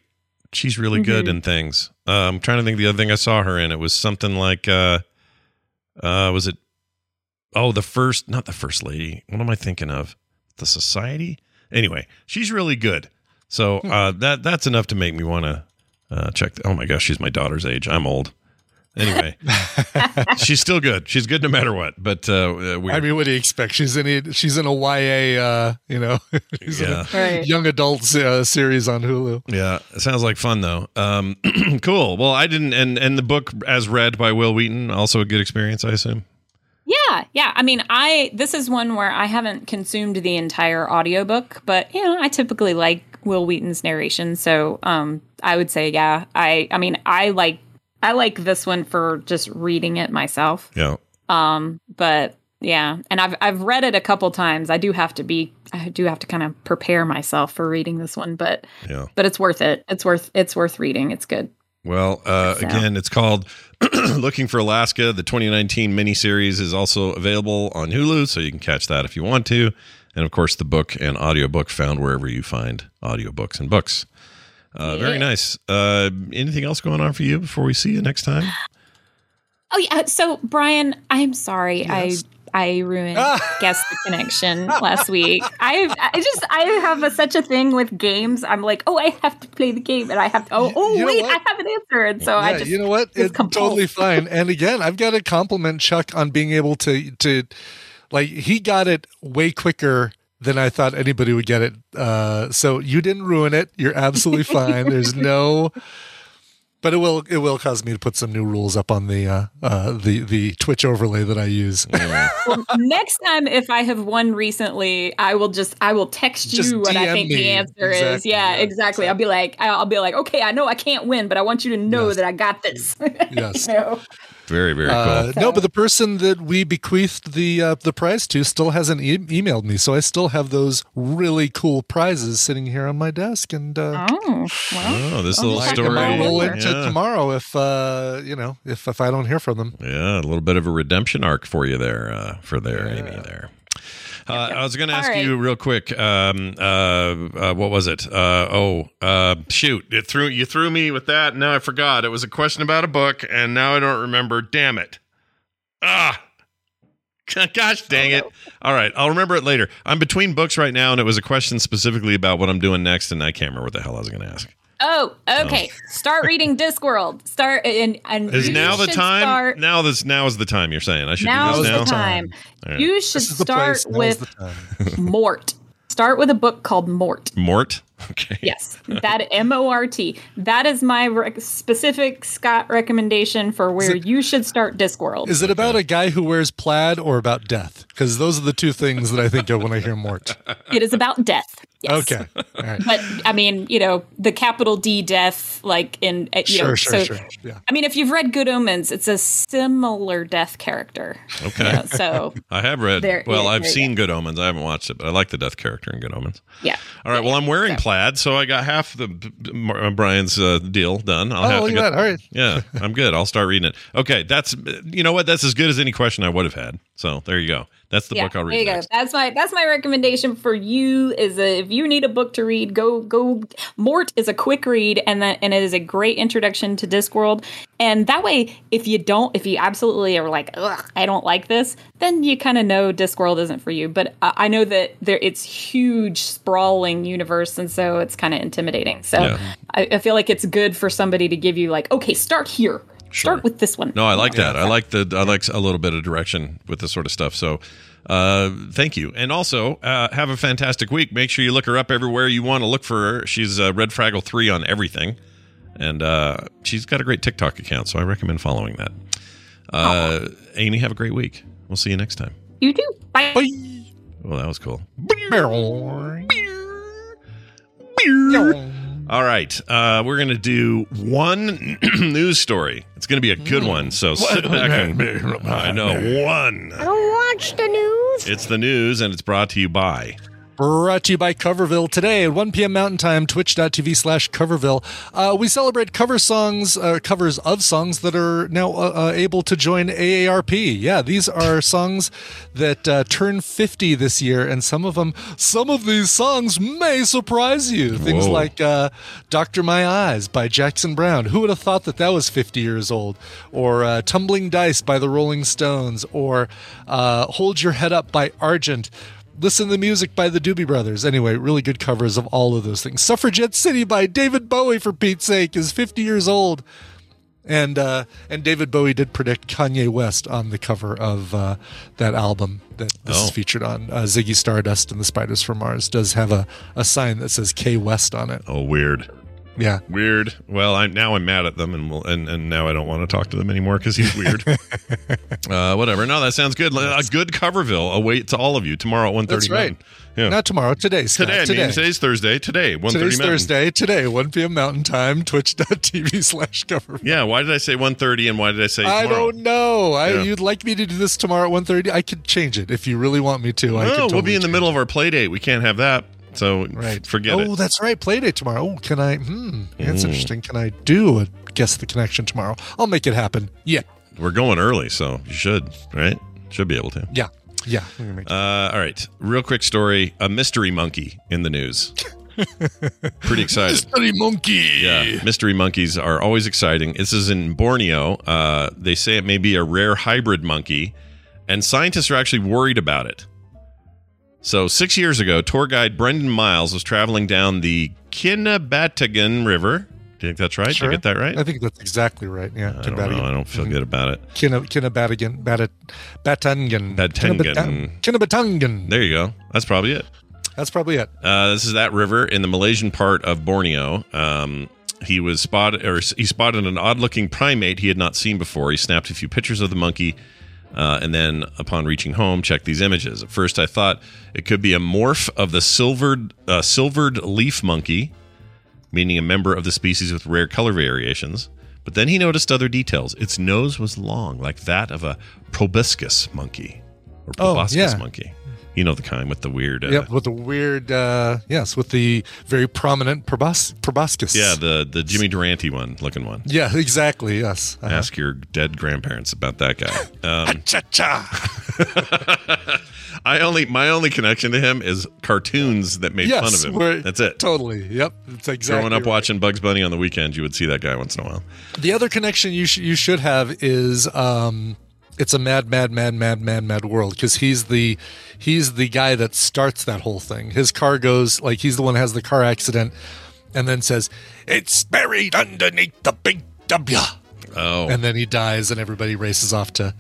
She's really good Mm-hmm. in things. Uh, I'm trying to think the other thing I saw her in. It was something like, uh, uh, was it? Oh, the first, not the first lady. What am I thinking of? The Society. Anyway, she's really good. So Hmm. uh, that that's enough to make me want to uh, check. The, oh my gosh, she's my daughter's age. I'm old. Anyway, she's still good. She's good no matter what. But uh, we I mean, what do you expect? She's in a, she's in a YA, uh, you know, she's in Yeah. a Right. young adult uh, series on Hulu. Yeah, it sounds like fun though. Um, cool. Well, I didn't, and and the book as read by Wil Wheaton, also a good experience, I assume. Yeah, yeah. I mean, I this is one where I haven't consumed the entire audiobook, but you know, I typically like Wil Wheaton's narration, so um I would say yeah. I I mean, I like I like this one for just reading it myself. Yeah. Um but yeah, and I've I've read it a couple times. I do have to be I do have to kind of prepare myself for reading this one, but Yeah. but it's worth it. It's worth it's worth reading. It's good. Well, uh, So- again, it's called Looking for Alaska. The 2019 miniseries is also available on Hulu, so you can catch that if you want to. And of course, the book and audiobook found wherever you find audiobooks and books. Uh, Very nice. Uh, anything else going on for you before we see you next time? Oh yeah. So Brian, I'm sorry. Yes. I I ruined guess the connection last week. I I just I have a, such a thing with games. I'm like, oh, I have to play the game, and I have to. Oh, oh, you wait? I have an answer, and so I just you know what? It's totally fine. And again, I've got to compliment Chuck on being able to to like he got it way quicker than I thought anybody would get it. Uh, so you didn't ruin it. You're absolutely fine. There's no. But it will it will cause me to put some new rules up on the uh, uh, the the Twitch overlay that I use. Well, next time, if I have won recently, I will just I will text you Just what I think me. the answer is. Exactly, Yeah, yeah, exactly. I'll be like I'll I'll be like, okay, I know I can't win, but I want you to know Yes. that I got this. Yes. You know? Very, very cool. Uh, no, but the person that we bequeathed the uh, the prize to still hasn't e- emailed me, so I still have those really cool prizes sitting here on my desk, and uh, Oh, well. oh, this little check I them story. might out roll into Yeah. tomorrow if uh, you know if if I don't hear from them. Yeah, a little bit of a redemption arc for you there, uh, for there, Amy. There. Uh, I was going to ask right. you real quick. Um, uh, uh, what was it? Uh, oh, uh, shoot! It threw you threw me with that. Now I forgot. It was a question about a book, and now I don't remember. Damn it! Ah, Gosh dang it. All right. I'll remember it later. I'm between books right now, and it was a question specifically about what I'm doing next, and I can't remember what the hell I was going to ask. Oh, okay. Start reading Discworld. Start and and Is now the time? Start, Now this now is the time you're saying. I should now's do this now. Is the time. All right. You should This is the start place. With. Mort. Start with a book called Mort. Mort? Okay. Yes, that M O R T. That is my rec- specific Scott recommendation for where you should start Discworld. Is it about a guy who wears plaid or about death? Because those are the two things that I think of when I hear Mort. It is about death. Yes. Okay. All right. But I mean, you know, the capital D death, like in uh, you Sure, know, sure, so sure. Yeah. I mean, if you've read Good Omens, it's a similar death character. Okay. You know, so I have read. There- well, yeah, I've there you seen Good Omens. I haven't watched it, but I like the death character in Good Omens. yeah. All right. Well, I'm wearing plaid, so I got half the uh, Brian's uh, deal done. I'll Oh, have look at that. All right. Yeah, I'm good. I'll start reading it. Okay, that's you know what? That's as good as any question I would have had. So there you go. That's the yeah, book I'll read. there you next. go. That's my that's my recommendation for you. Is a, if you need a book to read, go go. Mort is a quick read, and that and it is a great introduction to Discworld. And that way, if you don't, if you absolutely are like, Ugh, I don't like this, then you kind of know Discworld isn't for you. But uh, I know that there it's huge, sprawling universe, and so it's kind of intimidating. So Yeah. I, I feel like it's good for somebody to give you like, okay, start here. Start with this one. No, I like that. I like the I like a little bit of direction with this sort of stuff. So, uh, thank you. And also, uh, have a fantastic week. Make sure you look her up everywhere you want to look for her. She's uh, Red Fraggle three on everything, and uh, she's got a great TikTok account. So I recommend following that. Uh, Amy, have a great week. We'll see you next time. You do. Bye. Well, that was cool. All right, uh, we're gonna do one news story. It's gonna be a good one. So sit back and I know one. I don't watch the news. It's the news, and it's brought to you by. Brought to you by Coverville today at 1 p.m. Mountain Time, twitch.tv slash Coverville. Uh, we celebrate cover songs, uh, covers of songs that are now uh, uh, able to join AARP. Yeah, these are songs that uh, turn 50 this year, and some of them, some of these songs may surprise you. Things Whoa. like uh, Doctor My Eyes by Jackson Browne. Who would have thought that that was 50 years old? Or uh, Tumbling Dice by the Rolling Stones, or uh, Hold Your Head Up by Argent listen to the music by the Doobie Brothers. Anyway, really good covers of all of those things. Suffragette City by David Bowie, for Pete's sake, is 50 years old. And uh, and David Bowie did predict Kanye West on the cover of uh, that album that this Oh. is featured on. Uh, Ziggy Stardust and the Spiders from Mars does have a, a sign that says K West on it. Oh, weird. Yeah. Weird. Well, I'm now I'm mad at them, and we'll, and and now I don't want to talk to them anymore because he's weird. uh, whatever. No, that sounds good. A good Coverville awaits all of you tomorrow at 1.30 That's right. Yeah. Not tomorrow, today. Scott, today. I today. mean, today's Thursday. Today, 1.30 Today's Thursday. Today, 1 p.m. Mountain Time, twitch.tv slash cover. Yeah. Why did I say 1.30 and why did I say I don't know. I, Yeah. You'd like me to do this tomorrow at 1.30? I could change it if you really want me to. I No, could we'll be in the middle of our play date. We can't have that. So Right. forget oh, it. that's right. Play date tomorrow. Oh, can I? Hmm. That's Mm. interesting. Can I do a guess the connection tomorrow? I'll make it happen. Yeah. We're going early, so you should, right? Should be able to. Yeah. Yeah. I'm gonna make- Uh, all right. Real quick story. A mystery monkey in the news. Pretty excited. Mystery monkey. Yeah, mystery monkeys are always exciting. This is in Borneo. Uh, they say it may be a rare hybrid monkey, and scientists are actually worried about it. So, six years ago, tour guide Brendan Miles was traveling down the Kinabatagan River. Do you think that's right? Did Sure. I get that right? I think that's exactly right. Yeah. I don't know. I don't feel good about it. Kina, Batangan. Batangan. Kinabatangan. There you go. That's probably it. That's probably it. Uh, this is that river in the Malaysian part of Borneo. Um, he was spotted, or he spotted an odd-looking primate he had not seen before. He snapped a few pictures of the monkey, uh, and then, upon reaching home, checked these images. At first, I thought it could be a morph of the silvered uh, silvered leaf monkey, meaning a member of the species with rare color variations. But then he noticed other details. Its nose was long, like that of a proboscis monkey or Oh, proboscis yeah. monkey. You know the kind with the weird. Uh, Yep, with the weird, uh, yes, with the very prominent probos- proboscis. Yeah, the the Jimmy Durante one looking one. Yeah, exactly. Yes. Uh-huh. Ask your dead grandparents about that guy. Um, I only my only connection to him is cartoons that made yes, fun of him. That's it. Totally. Yep. It's exactly. Growing up right. watching Bugs Bunny on the weekend, you would see that guy once in a while. The other connection you sh- you should have is um, it's a mad, mad, mad, mad, mad, mad world because he's the he's the guy that starts that whole thing. His car goes like he's the one who has the car accident, and then says it's buried underneath the big W, Oh, and then he dies, and everybody races off to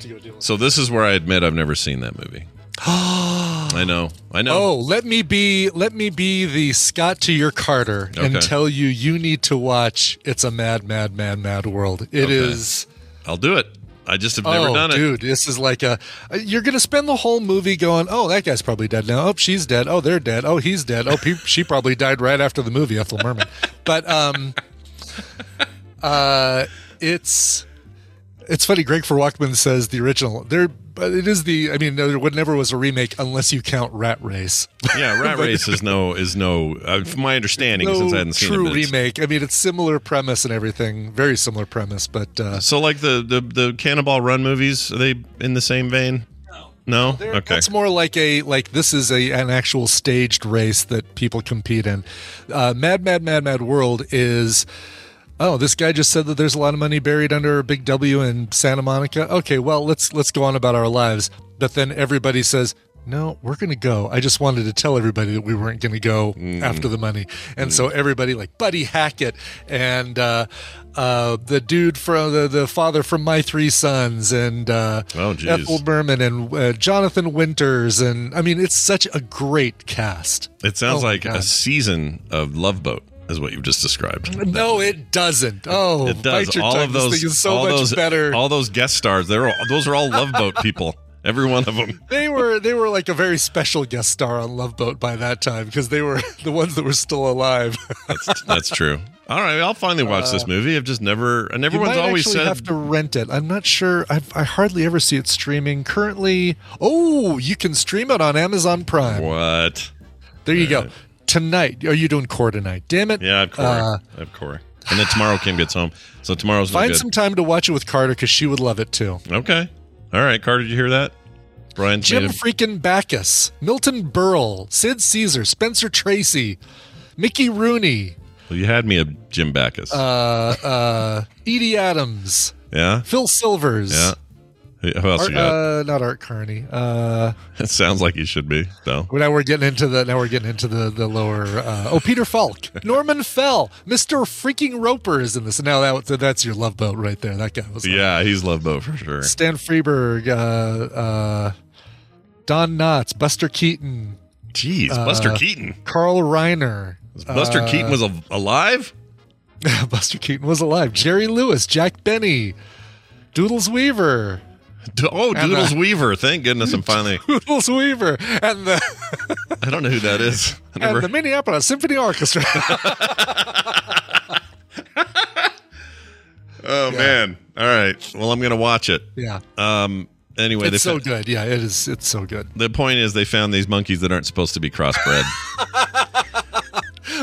to go deal with. so this is where I admit I've never seen that movie. I know, I know. Oh, let me be let me be the Scott to your Carter and tell you you need to watch It's a Mad, Mad, Mad, Mad World. It Okay. is. I'll do it. I just have never oh, done it. dude, this is like a. You're gonna spend the whole movie going, "Oh, that guy's probably dead now. Oh, she's dead. Oh, they're dead. Oh, he's dead. Oh, pe- she probably died right after the movie, Ethel Merman." But um, uh, it's it's funny. Greg for Walkman says the original. There, but it is the. I mean, there would never was a remake unless you count Rat Race. Yeah, Rat Race is no is no. Uh, from my understanding, no since I hadn't seen true it, but remake. I mean, it's similar premise and everything, very similar premise, but uh, So, like the the the Cannonball Run movies, are they in the same vein? No. They're- Okay. That's more like a like this is a an actual staged race that people compete in. Uh, Mad Mad Mad Mad World is. Oh, this guy just said that there's a lot of money buried under a big W in Santa Monica. Okay, well let's let's go on about our lives. But then everybody says, "No, we're going to go." I just wanted to tell everybody that we weren't going to go Mm. after the money, and so everybody like Buddy Hackett and uh, uh, the dude from the the father from My Three Sons and uh, Oh. Ethel Merman and uh, Jonathan Winters, and I mean, it's such a great cast. It sounds Oh like a season of Love Boat, is what you've just described. No, it doesn't. Oh, It does. all tongue. of those, thing is so all much those, better. all those guest stars. They're all, those are all Love Boat people. Every one of them. they were they were like a very special guest star on Love Boat by that time because they were the ones that were still alive. That's, that's true. All right, I'll finally watch this movie. I've just never, and Uh, everyone's always said have to rent it. I'm not sure. I've, I hardly ever see it streaming currently. Oh, you can stream it on Amazon Prime. what. There you go. Tonight, are you doing core tonight? Damn it! Yeah, I have Corey. Uh, I have Corey. And then tomorrow Kim gets home, so tomorrow's Find some time to watch it with Carter because she would love it too. Okay. All right, Carter, did you hear that? Brian Jim freaking Backus, Milton Berle, Sid Caesar, Spencer Tracy, Mickey Rooney, Well, you had me a Jim Backus. uh, uh, Edie Adams, yeah. Phil Silvers. Yeah. Who else Art, you got? uh, not Art Carney. Uh, it sounds like he should be, though. well, now we're getting into the now we're getting into the the lower. Uh, oh, Peter Falk, Norman Fell, Mister Freaking Roper is in this. Now that that's your love boat right there. That guy was. Yeah, he's Love Boat for sure. Stan Freberg, uh, uh, Don Knotts, Buster Keaton, Jeez, Uh, Buster Keaton. Carl Reiner. Buster Keaton was a- alive? Buster Keaton was alive. Jerry Lewis, Jack Benny, Doodles Weaver, Oh, Doodles uh, Weaver. Thank goodness I'm finally. Doodles Weaver, and the I don't know who that is. I and never. the Minneapolis Symphony Orchestra. oh, man. All right. Well, I'm going to watch it. yeah, Um. Anyway, it's so fa- good. Yeah, it is. It's so good. the point is they found these monkeys that aren't supposed to be crossbred.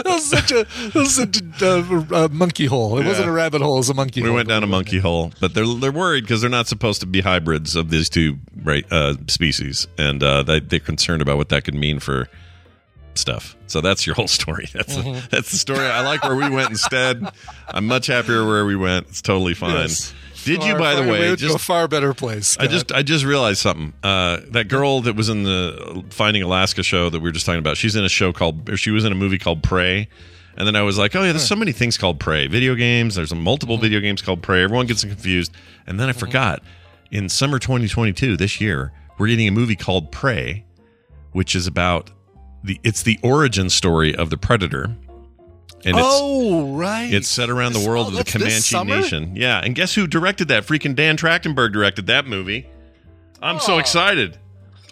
That was such a that was such a uh, uh, monkey hole. It Yeah. wasn't a rabbit hole. It was a monkey hole. we hole. went down a monkey hole, but they're they're worried because they're not supposed to be hybrids of these two right uh, species, and uh, they, they're concerned about what that could mean for stuff. So that's your whole story. That's Mm-hmm. the, that's the story. I like where we went instead. I'm much happier where we went. It's totally fine. Yes. Did you, by the way, just a far better place? I just I just realized something. Uh, that girl that was in the Finding Alaska show that we were just talking about, she's in a show called, or she was in a movie called Prey. And then I was like, oh yeah, there's so many things called Prey. Video games. There's a multiple Mm-hmm. video games called Prey. Everyone gets confused. And then I forgot. In summer 2022, this year, we're getting a movie called Prey, which is about the. It's the origin story of the Predator. And it's, oh right, it's set around the world Oh, of the Comanche? Nation. Yeah, and guess who directed that? Freaking Dan Trachtenberg directed that movie. I'm so excited.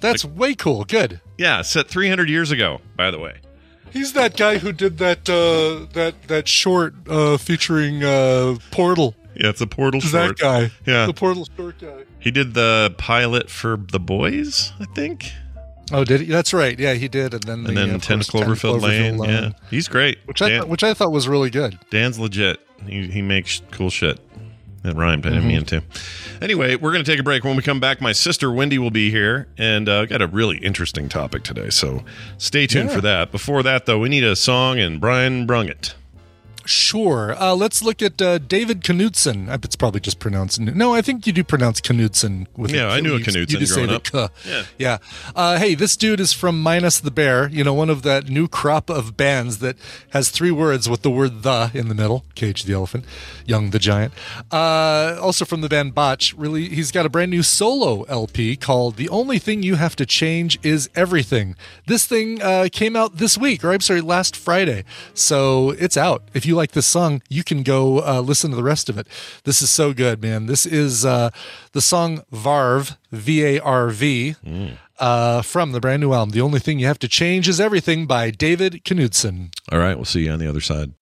That's way cool. Good. Yeah, set 300 years ago, by the way. He's that guy who did that uh, that that short uh, featuring uh, Portal. Yeah, it's a Portal Is short. that guy? Yeah. the Portal short guy. He did the pilot for The Boys, I think, Oh, did he? That's right. Yeah, he did. And then and the, then of 10 course, Cloverfield, Lane. Yeah, he's great. which I Dan- thought, which I thought was really good. Dan's legit. He, he makes cool shit. That rhymed. I didn't mean to. Anyway, we're going to take a break. When we come back, my sister Wendy will be here, and uh, got a really interesting topic today. So stay tuned Yeah. for that. Before that, though, we need a song, and Brian brung it. Sure. Uh, let's look at uh, David Knudson. It's probably just pronounced. No, I think you do pronounce Knudsen. With Yeah, I knew a Knudsen you growing up. K. Yeah. Yeah. Uh, hey, this dude is from Minus the Bear. You know, one of that new crop of bands that has three words with the word "the" in the middle. Cage the elephant, Young the giant. Uh, also from the band Botch. Really, he's got a brand new solo LP called "The Only Thing You Have to Change Is Everything." This thing uh, came out this week, or I'm sorry, last Friday. So it's out. If you like this song, you can go uh, listen to the rest of it. This is so good, man. This is uh, the song Varv, V A R V, uh, from the brand new album. The only thing you have to change is everything by David Knudson. All right, we'll see you on the other side.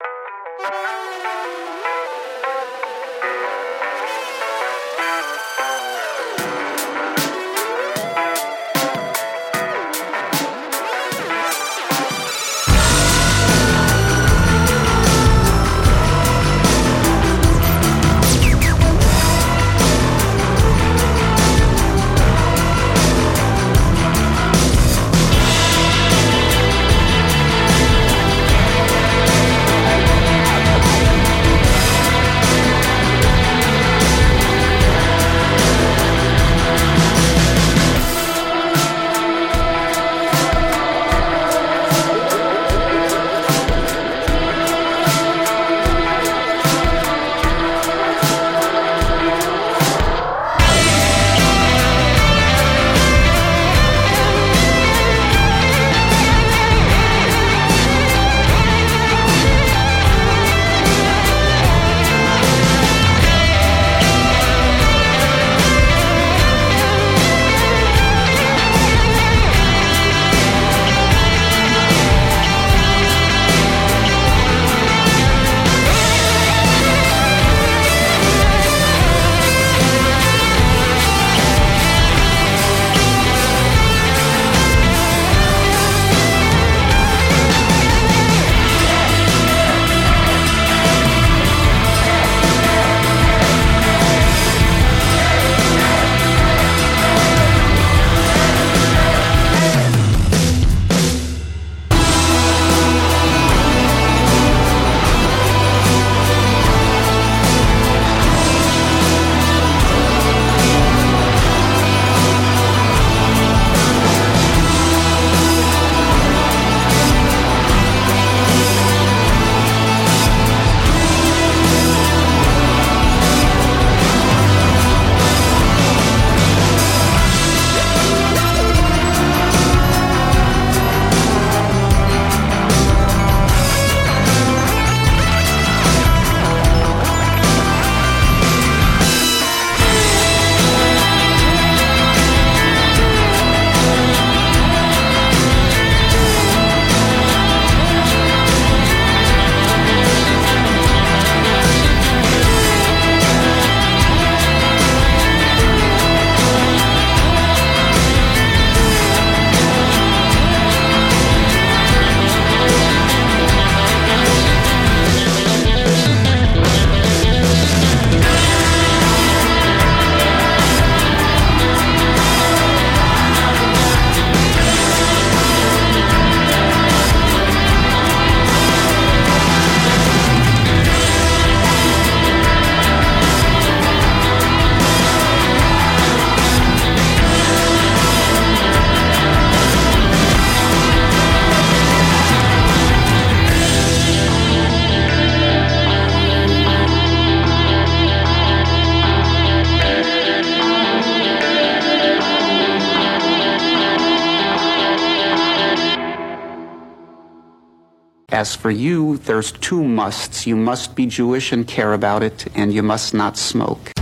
As for you, there's two musts. You must be Jewish and care about it, and you must not smoke.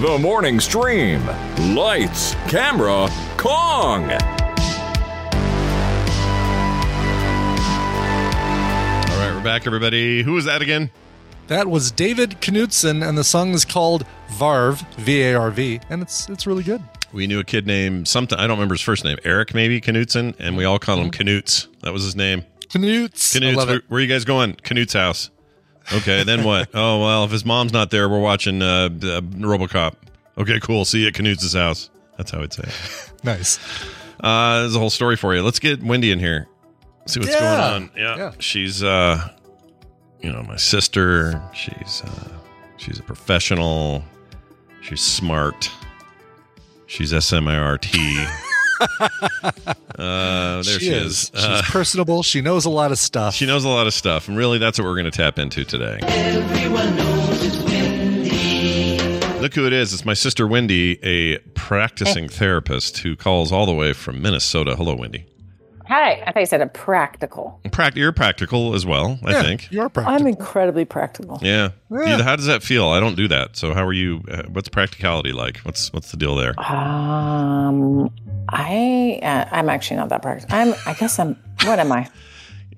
The morning stream. Lights, camera, Kong. All right, we're back, everybody. Who was that again? That was David Knudson, and the song is called Varv, V A R V, and it's it's really good. We knew a kid named something. I don't remember his first name. Eric, maybe Knutson, and we all called him Knutes. That was his name. Knutes. I Knutes. Where, where are you guys going? Knut's house. Okay, then what? oh well, if his mom's not there, we're watching uh, uh, RoboCop. Okay, cool. See you at Knut's house. That's how I'd say it. Nice. Uh, there's a whole story for you. Let's get Wendy in here. See what's Yeah. going on. Yeah. Yeah. She's uh you know, my sister. She's uh she's a professional. She's smart. She's SMIRT. uh there she, is. She's Uh, personable. She knows a lot of stuff. she knows a lot of stuff, and really that's what we're going to tap into today. Look who it is. It's my sister Wendy, a practicing therapist who calls all the way from Minnesota. Hello, Wendy. Hi, I thought you said a practical. Pract- you're practical as well, I Yeah, think. You're practical. I'm incredibly practical. Yeah. Yeah. How does that feel? I don't do that. So how are you? Uh, what's practicality like? What's what's the deal there? Um, I uh, I'm actually not that practical. I'm. I guess I'm. What am I?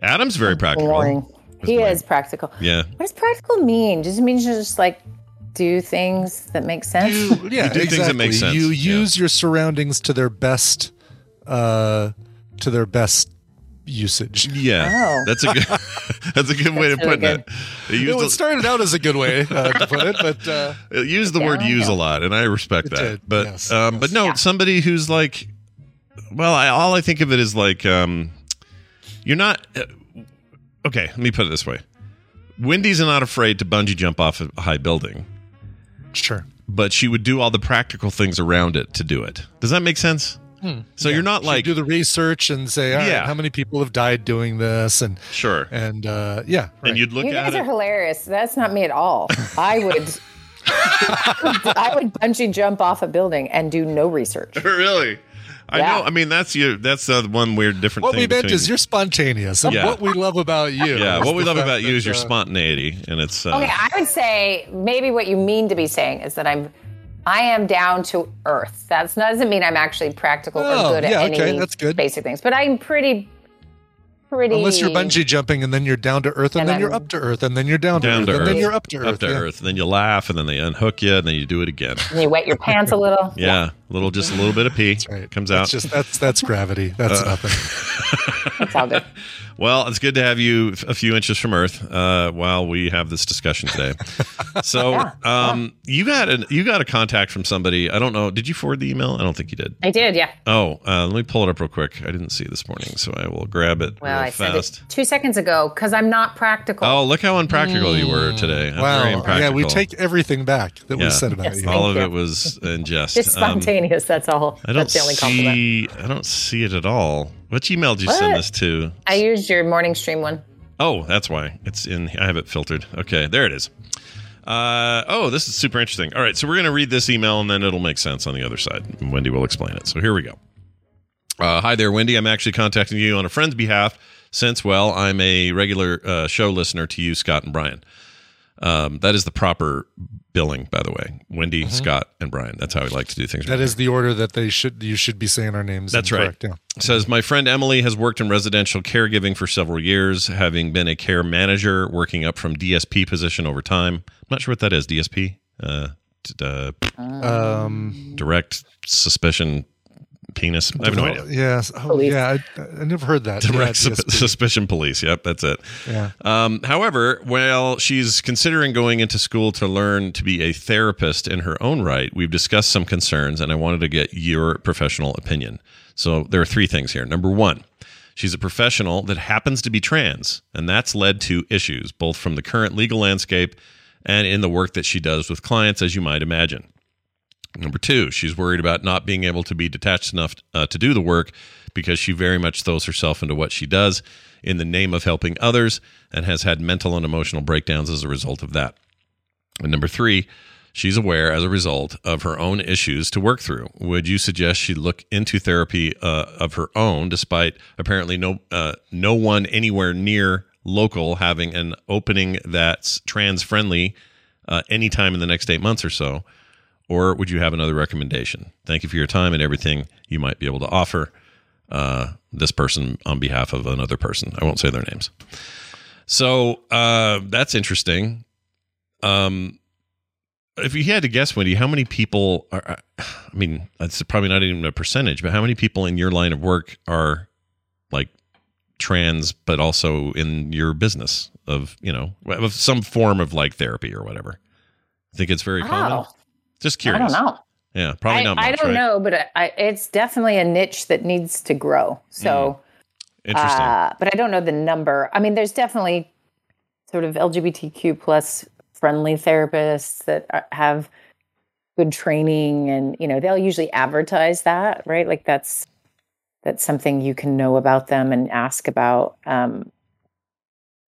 Adam's very practical. Boring. He is practical. Yeah. What does practical mean? Does it mean you just like do things that make sense? yeah, You do things that make exactly. sense. You Yeah. use your surroundings to their best, uh, to their best usage. Yeah. Oh. That's a good. that's a good way to really put it. They You use know, it started out as a good way uh, to put it, but uh, It used the word Yeah. use a lot, and I respect It that. did, But yes, um, but no, somebody who's like, well, I, all I think of it is like, um, you're not. Uh, okay, let me put it this way: Wendy's not afraid to bungee jump off a high building, sure. but she would do all the practical things around it to do it. Does that make sense? So you're not She'd like do the research and say, all right, Yeah. how many people have died doing this, and sure, and uh, yeah, right. and you'd look you at guys it. are hilarious. That's not me at all. I would. I would bungee jump off a building and do no research. really. I Yeah. know. I mean, that's you. That's uh, one weird different what thing. we meant between- is you're spontaneous, Yeah. what we love about you. yeah. What we love about you is your uh, spontaneity, and it's uh, Okay, I would say maybe what you mean to be saying is that I'm, I am down to earth. That doesn't mean I'm actually practical Oh, or good yeah, at okay, any that's good. basic things, but I'm pretty, pretty. Unless you're bungee jumping and then you're down to earth and, And then you're up to earth and then you're down, down to to earth earth, and then you're up to earth. up to yeah. earth. Then you laugh, and then they unhook you, and then you do it again. And you wet your pants a little. Yeah, a little, just a little bit of pee Right. comes That's out. just that's that's gravity. That's Uh, nothing. That's all good. Well, it's good to have you a few inches from Earth uh, while we have this discussion today. So, Yeah, um, you got a you got a contact from somebody. I don't know. Did you forward the email? I don't think you did. I did, yeah. Oh, uh, let me pull it up real quick. I didn't see it this morning, so I will grab it Well, real I sent it two seconds ago because I'm not practical. Oh, look how unpractical you were today. I'm very wow. Yeah, we take everything back that Yeah. we said about Yes, you. all of you. it was in jest. Just Um, that's all. I don't that's the only compliment. see. I don't see it at all. Which email did you send What? this to? I used your morning stream one. Oh, that's why it's in. I have it filtered. Okay, there it is. Uh, oh, this is super interesting. All right, so we're going to read this email and then it'll make sense on the other side. And Wendy will explain it. So here we go. Uh, hi there, Wendy. I'm actually contacting you on a friend's behalf since, well, I'm a regular uh, show listener to you, Scott and Brian. Um, that is the proper billing, by the way. Wendy, Scott, and Brian. That's how we like to do things. That is the order that they should you should be saying our names. That's right. correct, Yeah. says my friend Emily has worked in residential caregiving for several years, having been a care manager, working up from DSP position over time. I'm not sure what that is. DSP, uh, d- uh, Um, direct suspicion penis. I have no idea. Yes. Oh, Police. yeah. I, I never heard that. Direct yeah, sus- DSP. suspicion police. Yep, that's it. Yeah. Um, however, while she's considering going into school to learn to be a therapist in her own right, we've discussed some concerns, and I wanted to get your professional opinion. So there are three things here. Number one, she's a professional that happens to be trans, and that's led to issues both from the current legal landscape and in the work that she does with clients, as you might imagine. Number two, she's worried about not being able to be detached enough uh, to do the work because she very much throws herself into what she does in the name of helping others and has had mental and emotional breakdowns as a result of that. And number three, she's aware as a result of her own issues to work through. Would you suggest she look into therapy uh, of her own, despite apparently no uh, no one anywhere near local having an opening that's trans friendly uh, anytime in the next eight months or so? Or would you have another recommendation? Thank you for your time and everything you might be able to offer uh, this person on behalf of another person. I won't say their names. So uh, that's interesting. Um, if you had to guess, Wendy, how many people are? I mean, that's probably not even a percentage, but how many people in your line of work are like trans, but also in your business of you know of some form of like therapy or whatever? I think it's very common. Oh, curious. I don't know. Yeah, probably I, not much. I don't right? know, but I, it's definitely a niche that needs to grow. So, Hmm. Interesting. uh, but I don't know the number. I mean, there's definitely sort of LGBTQ plus friendly therapists that are, have good training, and you know they'll usually advertise that, right? Like that's that's something you can know about them and ask about. Um,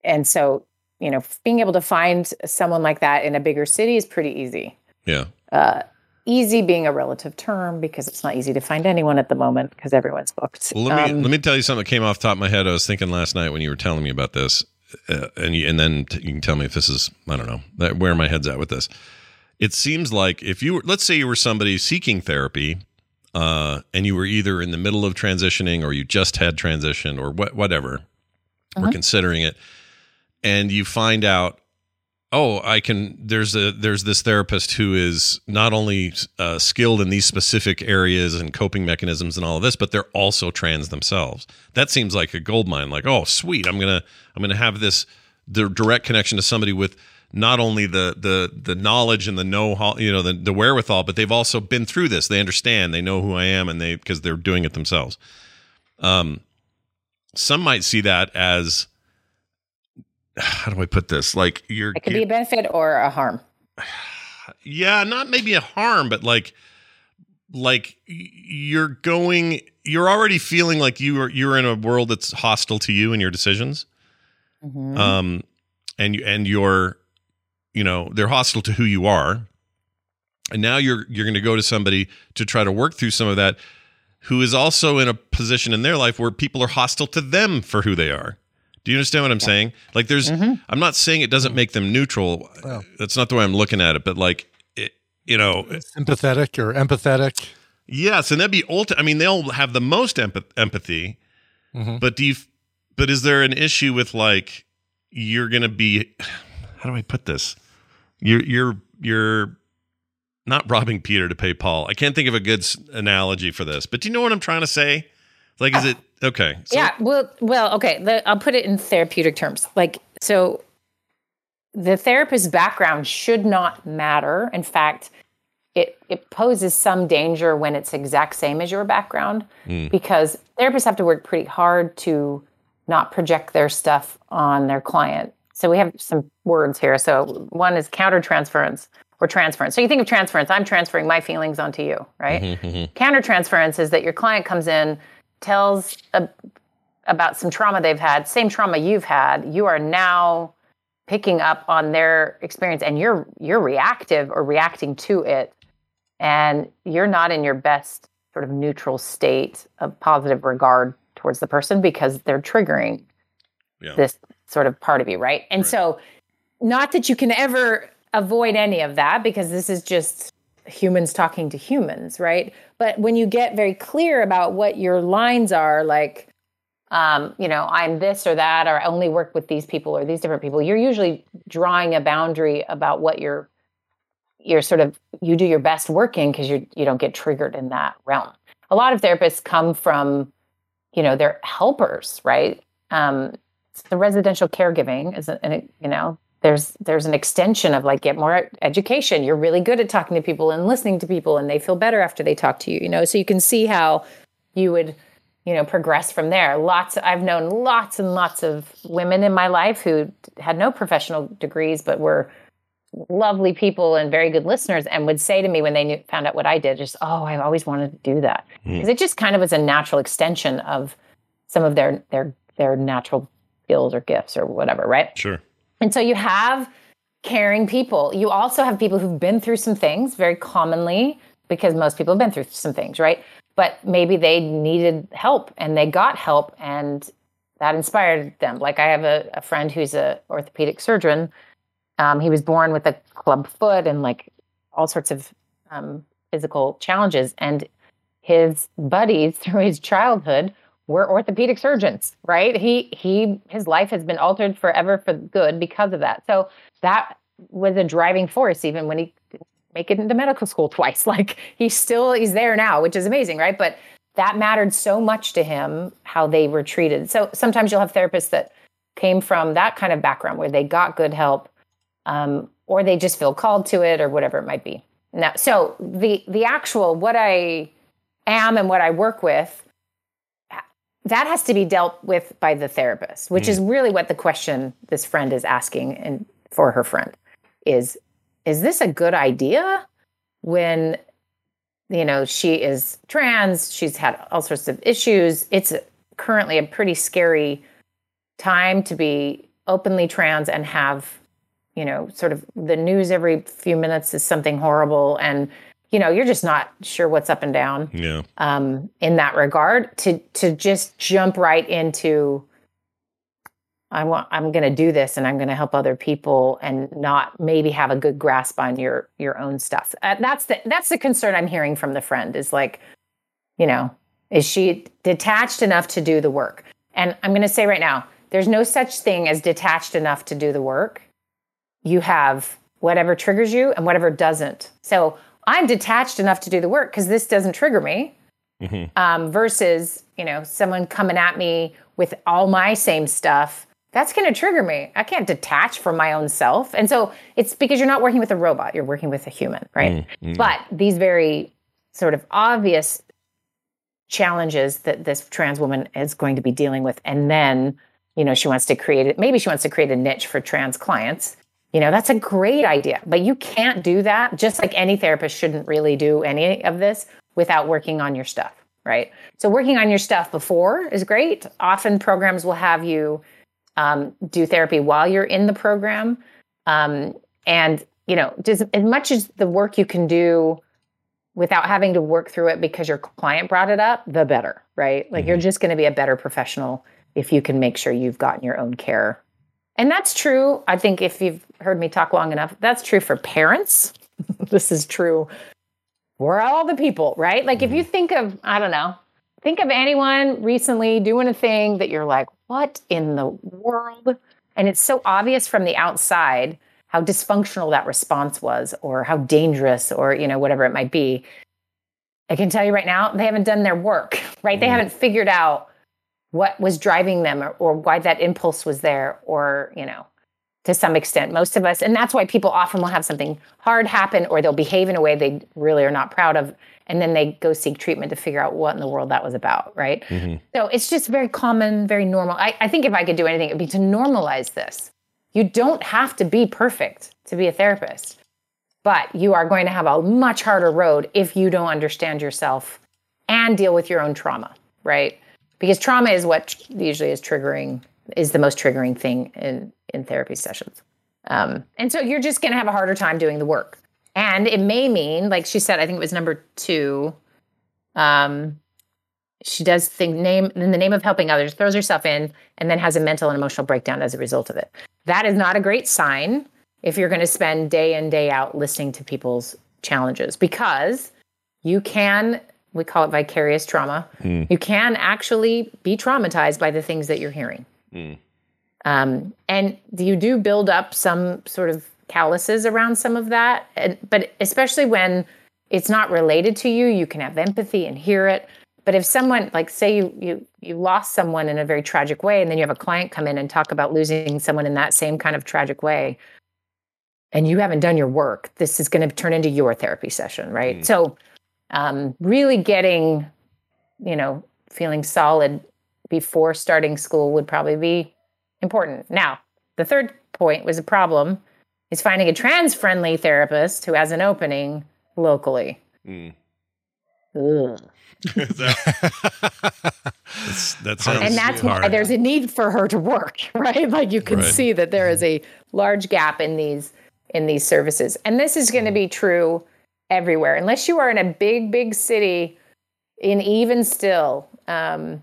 and so, you know, being able to find someone like that in a bigger city is pretty easy yeah. Uh, easy being a relative term because it's not easy to find anyone at the moment because everyone's booked. Well, let me Um, let me tell you something that came off the top of my head. I was thinking last night when you were telling me about this, uh, and you, and then t- you can tell me if this is I don't know that, where my head's at with this. It seems like if you were, let's say you were somebody seeking therapy, uh, and you were either in the middle of transitioning or you just had transition or what whatever, or Mhm. considering it, and you find out oh i can there's a there's this therapist who is not only uh, skilled in these specific areas and coping mechanisms and all of this but they're also trans themselves. That seems like a gold mine like oh sweet i'm gonna i'm gonna have this the direct connection to somebody with not only the the the knowledge and the know how you know the, the wherewithal but they've also been through this. They understand they know who i am and they because they're doing it themselves. Um some might see that as how do i put this like you're it could be a benefit or a harm. yeah not maybe a harm but like like you're going you're already feeling like you are you're in a world that's hostile to you and your decisions Mhm. um and you and you're you know they're hostile to who you are and now you're you're going to go to somebody to try to work through some of that who is also in a position in their life where people are hostile to them for who they are do you understand what i'm saying like there's i'm not saying it doesn't make them neutral Well. that's not the way i'm looking at it but like it, you know Sympathetic or empathetic. Yes, and that'd be ulti- I mean, they'll have the most empath- empathy, Mhm. but do you? But is there an issue with like you're gonna be? How do I put this? You're you're you're not robbing Peter to pay Paul. I can't think of a good analogy for this, but do you know what I'm trying to say? Like, is it okay? So, yeah. Well, well, okay. The, I'll put it in therapeutic terms. Like, so the therapist's background should not matter. In fact, it it poses some danger when it's exact same as your background Mm. because therapists have to work pretty hard to not project their stuff on their client. So we have some words here. So one is countertransference or transference. So you think of transference, I'm transferring my feelings onto you, right? Mm-hmm, Countertransference is that your client comes in, tells a, about some trauma they've had, same trauma you've had. You are now picking up on their experience and you're you're reactive or reacting to it and you're not in your best sort of neutral state of positive regard towards the person because they're triggering Yeah. this sort of part of you, right? And so not that you can ever avoid any of that because this is just humans talking to humans, right? But when you get very clear about what your lines are, like, um, you know, I'm this or that, or I only work with these people or these different people, you're usually drawing a boundary about what you're you're sort of you do your best working because you you don't get triggered in that realm. A lot of therapists come from, you know, they're helpers, right? Um, the residential caregiving is, and you know, there's there's an extension of like get more education. You're really good at talking to people and listening to people, and they feel better after they talk to you. You know, so you can see how you would, you know, progress from there. Lots. I've known lots and lots of women in my life who had no professional degrees, but were lovely people and very good listeners and would say to me when they knew, found out what I did, just, oh, i've always wanted to do that. Hmm. Because it just kind of was a natural extension of some of their, their, their natural skills or gifts or whatever, right? Sure. And so you have caring people. You also have people who've been through some things very commonly because most people have been through some things, right? But maybe they needed help and they got help and that inspired them. Like I have a, a friend who's a orthopedic surgeon. Um, he was born with a club foot and like all sorts of um, physical challenges. And his buddies through his childhood were orthopedic surgeons, right? He he his life has been altered forever for good because of that. So that was a driving force even when he make it into medical school twice. Like he's still he's there now, which is amazing, right? But that mattered so much to him how they were treated. So sometimes you'll have therapists that came from that kind of background where they got good help um, or they just feel called to it or whatever it might be. no. So the the actual what I am and what I work with that has to be dealt with by the therapist, which is mm. really what the question this friend is asking and for her friend is is this a good idea when you know she is trans, she's had all sorts of issues. It's currently a pretty scary time to be openly trans and have you know sort of the news every few minutes is something horrible and you know you're just not sure what's up and down Yeah. um, in that regard to to just jump right into I want I'm going to do this and I'm going to help other people and not maybe have a good grasp on your your own stuff. Uh, that's the that's the concern I'm hearing from the friend is like you know is she detached enough to do the work? And I'm going to say right now there's no such thing as detached enough to do the work. You have whatever triggers you and whatever doesn't. So I'm detached enough to do the work because this doesn't trigger me. Um, versus you know someone coming at me with all my same stuff that's going to trigger me. I can't detach from my own self. And so it's because you're not working with a robot you're working with a human right? Mm, mm. but these very sort of obvious challenges that this trans woman is going to be dealing with and then you know she wants to create it maybe she wants to create a niche for trans clients you know that's a great idea but you can't do that just like any therapist shouldn't really do any of this without working on your stuff right? So working on your stuff before is great. Often programs will have you um, do therapy while you're in the program. Um, and you know just as much as the work you can do without having to work through it because your client brought it up the better right? Like you're just going to be a better professional if you can make sure you've gotten your own care and that's true i think if you've heard me talk long enough that's true for parents. This is true for all the people right? Like if you mm-hmm. think of i don't know think of anyone recently doing a thing that you're like what in the world? And it's so obvious from the outside how dysfunctional that response was or how dangerous or you know whatever it might be. I can tell you right now they haven't done their work right? They mm-hmm. haven't figured out what was driving them or, or why that impulse was there or you know to some extent most of us and that's why people often will have something hard happen or they'll behave in a way they really are not proud of and then they go seek treatment to figure out what in the world that was about right mm-hmm. so it's just very common, very normal. I, I think if I could do anything, it would be to normalize this. You don't have to be perfect to be a therapist, but you are going to have a much harder road if you don't understand yourself and deal with your own trauma, right? Because trauma is what usually is triggering, is the most triggering thing in, in therapy sessions. Um, and so you're just going to have a harder time doing the work. And it may mean, like she said, I think it was number two, um, she does think name in the name of helping others throws herself in and then has a mental and emotional breakdown as a result of it that is not a great sign if you're going to spend day in day out listening to people's challenges because you can we call it vicarious trauma. Hmm. you can actually be traumatized by the things that you're hearing. Mm. um, and you do build up some sort of calluses around some of that. And, but especially when it's not related to you you can have empathy and hear it. But if someone like say you you you lost someone in a very tragic way and then you have a client come in and talk about losing someone in that same kind of tragic way and you haven't done your work this is going to turn into your therapy session right? So um, really getting you know feeling solid before starting school would probably be important. Now the third point was a problem is finding a trans friendly therapist who has an opening locally. Mm. That's, that and that's why there's a need for her to work right? Like you can Right. see that there is a large gap in these in these services. And this is going to be true everywhere. Unless you are in a big big city in even still um,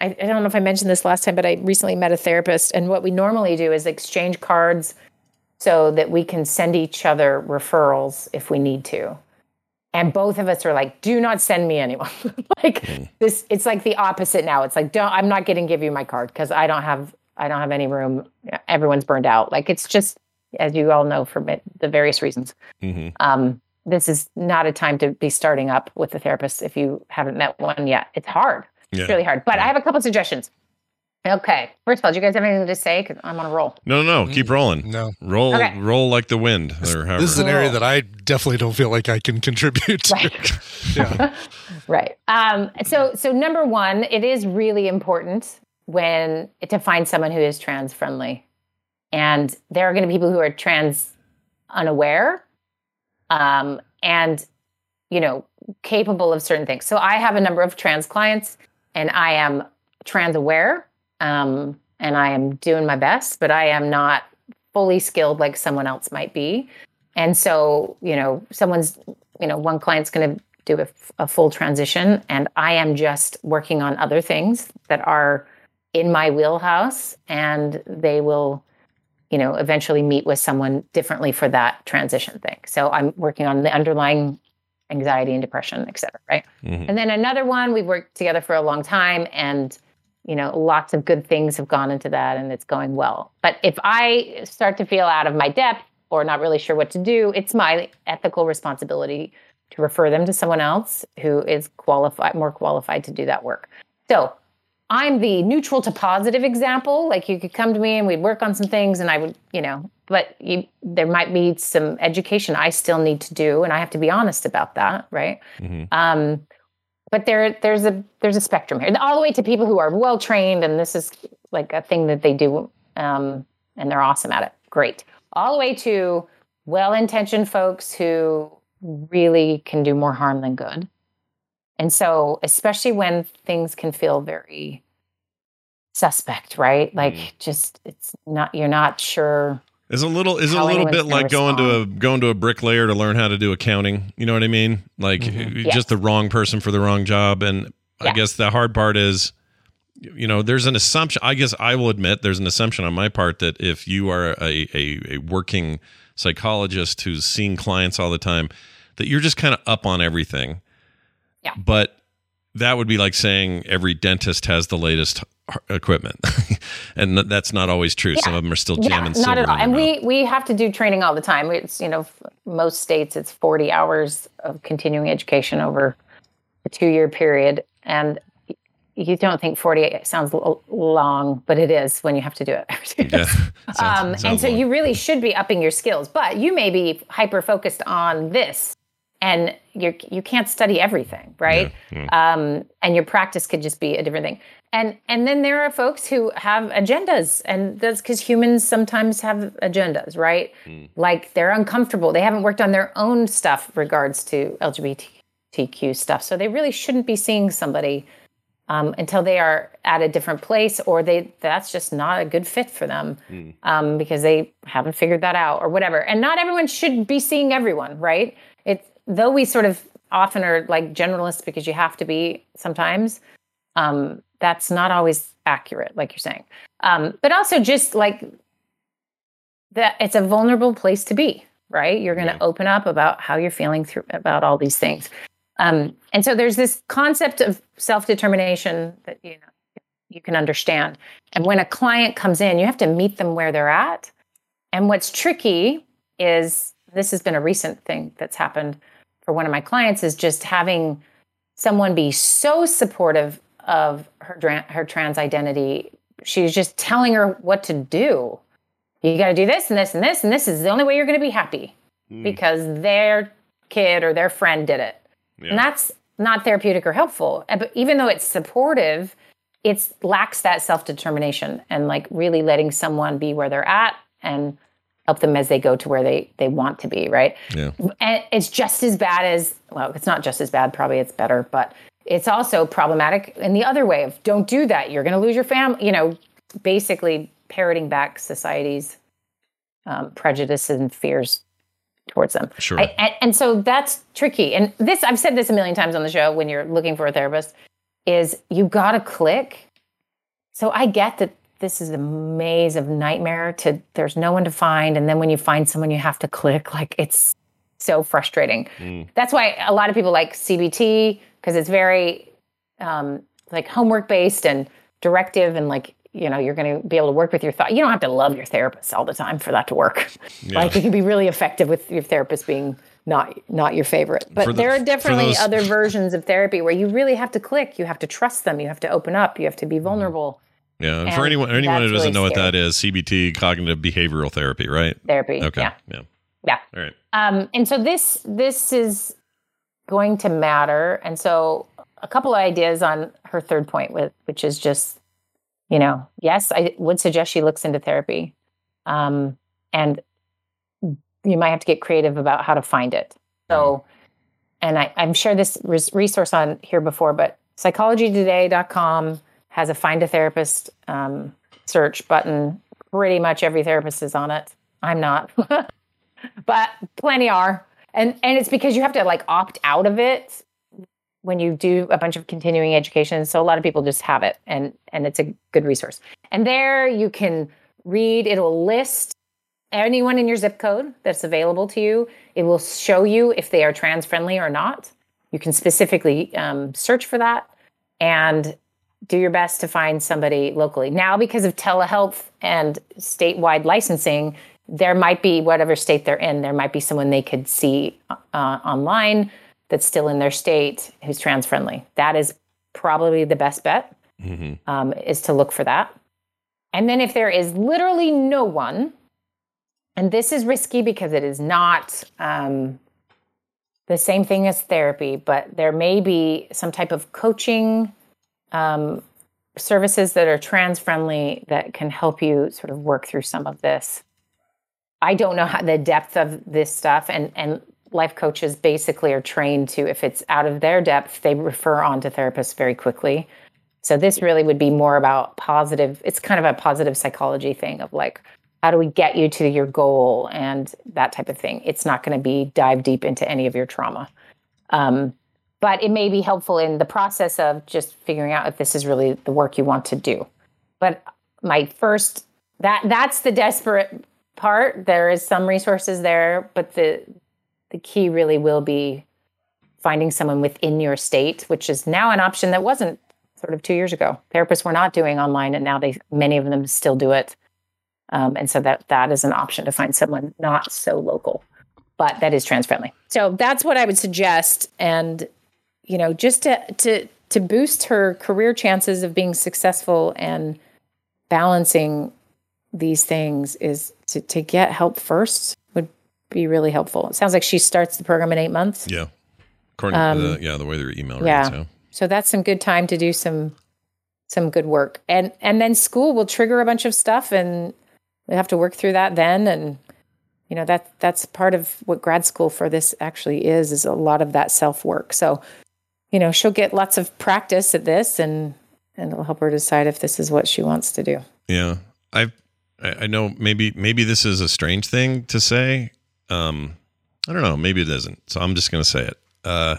I, I don't know if i mentioned this last time but i recently met a therapist and what we normally do is exchange cards so that we can send each other referrals if we need to. And both of us are like do not send me anyone. Like this it's like the opposite now. It's like don't i'm not going to give you my card because i don't have i don't have any room. Everyone's burned out. Like it's just as you all know from it, the various reasons. Mhm. um, this is not a time to be starting up with a therapist if you haven't met one yet it's hard Yeah. it's really hard but i have a couple suggestions Okay. First of all, do you guys have anything to say? Because I'm on a roll. No, no, no. Keep rolling. No. Roll, Okay. roll like the wind, or. This is an area that I definitely don't feel like I can contribute to. yeah. Right. Um, so, so number one, it is really important when to find someone who is trans friendly, and there are going to be people who are trans unaware, um, and you know capable of certain things. So, I have a number of trans clients, and I am trans aware, um, and I am doing my best, but I am not fully skilled like someone else might be. And so, you know, someone's, you know, one client's going to do a, a full transition, and I am just working on other things that are in my wheelhouse, and they will, you know, eventually meet with someone differently for that transition thing. So I'm working on the underlying anxiety and depression, et cetera, right? Mhm. And then another one, we've worked together for a long time, and you know, lots of good things have gone into that, and it's going well. But if I start to feel out of my depth or not really sure what to do, it's my ethical responsibility to refer them to someone else who is qualified, more qualified to do that work. So I'm the neutral to positive example. Like you could come to me and we'd work on some things, and I would, you know, but you, there might be some education I still need to do, and I have to be honest about that, right? Mm-hmm. Um, but there, there's a there's a spectrum here, all the way to people who are well trained, and this is like a thing that they do, um, and they're awesome at it. Great, all the way to well intentioned folks who really can do more harm than good. And so, especially when things can feel very suspect, right? Like just it's not you're not sure. Is a little is a little bit gonna like going to a going to a bricklayer to learn how to do accounting. You know what I mean? Like Mm-hmm. you're just the wrong person for the wrong job. And I guess the hard part is, you know, there's an assumption. I guess I will admit there's an assumption on my part that if you are a a, a working psychologist who's seeing clients all the time, that you're just kind of up on everything. Yeah. But that would be like saying every dentist has the latest equipment, and that's not always true. Some of them are still jamming yeah, not silver at all. And we we have to do training all the time. It's you know most states it's forty hours of continuing education over a two year period, and you don't think forty sounds l- long, but it is when you have to do it. Yeah. Sounds- um, and so long. you really should be upping your skills, but you may be hyper focused on this, and you you can't study everything, right? Um, and your practice could just be a different thing. And and then there are folks who have agendas, and that's because humans sometimes have agendas, right? Like they're uncomfortable. They haven't worked on their own stuff regards to LGBTQ stuff, so they really shouldn't be seeing somebody um, until they are at a different place, or they that's just not a good fit for them um, because they haven't figured that out, or whatever. And not everyone should be seeing everyone, right? Though we sort of often are like generalists because you have to be sometimes. Um, that's not always accurate, like you're saying. Um, but also just like that, it's a vulnerable place to be, right? You're going to open up about how you're feeling through about all these things. Um, and so there's this concept of self determination that you know you can understand. And when a client comes in, you have to meet them where they're at. And what's tricky is this has been a recent thing that's happened for one of my clients is just having someone be so supportive of her her trans identity. She's just telling her what to do. You got to do this and this and this and this is the only way you're going to be happy because their kid or their friend did it. And that's not therapeutic or helpful. Uh, But even though it's supportive, it lacks that self determination and like really letting someone be where they're at and help them as they go to where they they want to be. Right. Yeah. And it's just as bad as well. It's not just as bad. Probably it's better, but it's also problematic in the other way of don't do that. You're going to lose your family. You know, basically parroting back society's um, prejudice and fears towards them. Sure. I- and, and so that's tricky. And this, I've said this a million times on the show when you're looking for a therapist, is you got to click. So I get that this is a maze of nightmare to there's no one to find. And then when you find someone, you have to click. Like it's so frustrating. That's why a lot of people like CBT because it's very um, like homework based and directive and like you know you're going to be able to work with your thought. You don't have to love your therapist all the time for that to work. Yeah. Like it can be really effective with your therapist being not not your favorite. But the- there are definitely other versions of therapy where you really have to click. You have to trust them. You have to open up. You have to be vulnerable. Yeah, and And for anyone anyone who doesn't really know what scary. that is, CBT, cognitive behavioral therapy, right? Therapy, Okay. yeah. Yeah. Yeah. All right. Um, and so this this is going to matter. And so a couple of ideas on her third point with which is just, you know, yes, I would suggest she looks into therapy. Um, and you might have to get creative about how to find it. So and I, I'm sure this res- resource on here before, but psychologytoday.com has a find a therapist um, search button. Pretty much every therapist is on it. I'm not. but plenty are and and it's because you have to like opt out of it when you do a bunch of continuing education so a lot of people just have it and and it's a good resource and there you can read it'll list anyone in your zip code that's available to you it will show you if they are trans friendly or not you can specifically um, search for that and do your best to find somebody locally. Now because of telehealth and statewide licensing there might be whatever state they're in there might be someone they could see uh, online that's still in their state who's trans friendly that is probably the best bet Mm-hmm. um, is to look for that. And then if there is literally no one and this is risky because it is not um, the same thing as therapy but there may be some type of coaching um, services that are trans friendly that can help you sort of work through some of this I don't know how the depth of this stuff and and life coaches basically are trained to if it's out of their depth they refer on to therapists very quickly. So this really would be more about positive it's kind of a positive psychology thing of like how do we get you to your goal and that type of thing. It's not going to be dive deep into any of your trauma. Um, but it may be helpful in the process of just figuring out if this is really the work you want to do. But my first that that's the desperate part. There is some resources there, but the the key really will be finding someone within your state, which is now an option that wasn't sort of two years ago. Therapists were not doing online, and now they many of them still do it. Um, and so that that is an option to find someone not so local, but that is trans friendly. So that's what I would suggest, and you know, just to to to boost her career chances of being successful and balancing these things is to, to get help first would be really helpful. It sounds like she starts the program in eight months. Yeah. According Um, to the, yeah, the way their email yeah. reads. Yeah. So that's some good time to do some some good work. And and then school will trigger a bunch of stuff and we have to work through that then and you know that that's part of what grad school for this actually is is a lot of that self work. So you know, she'll get lots of practice at this and and it'll help her decide if this is what she wants to do. Yeah, I I know maybe maybe this is a strange thing to say. Um, I don't know. Maybe it isn't. So I'm just going to say it. Uh,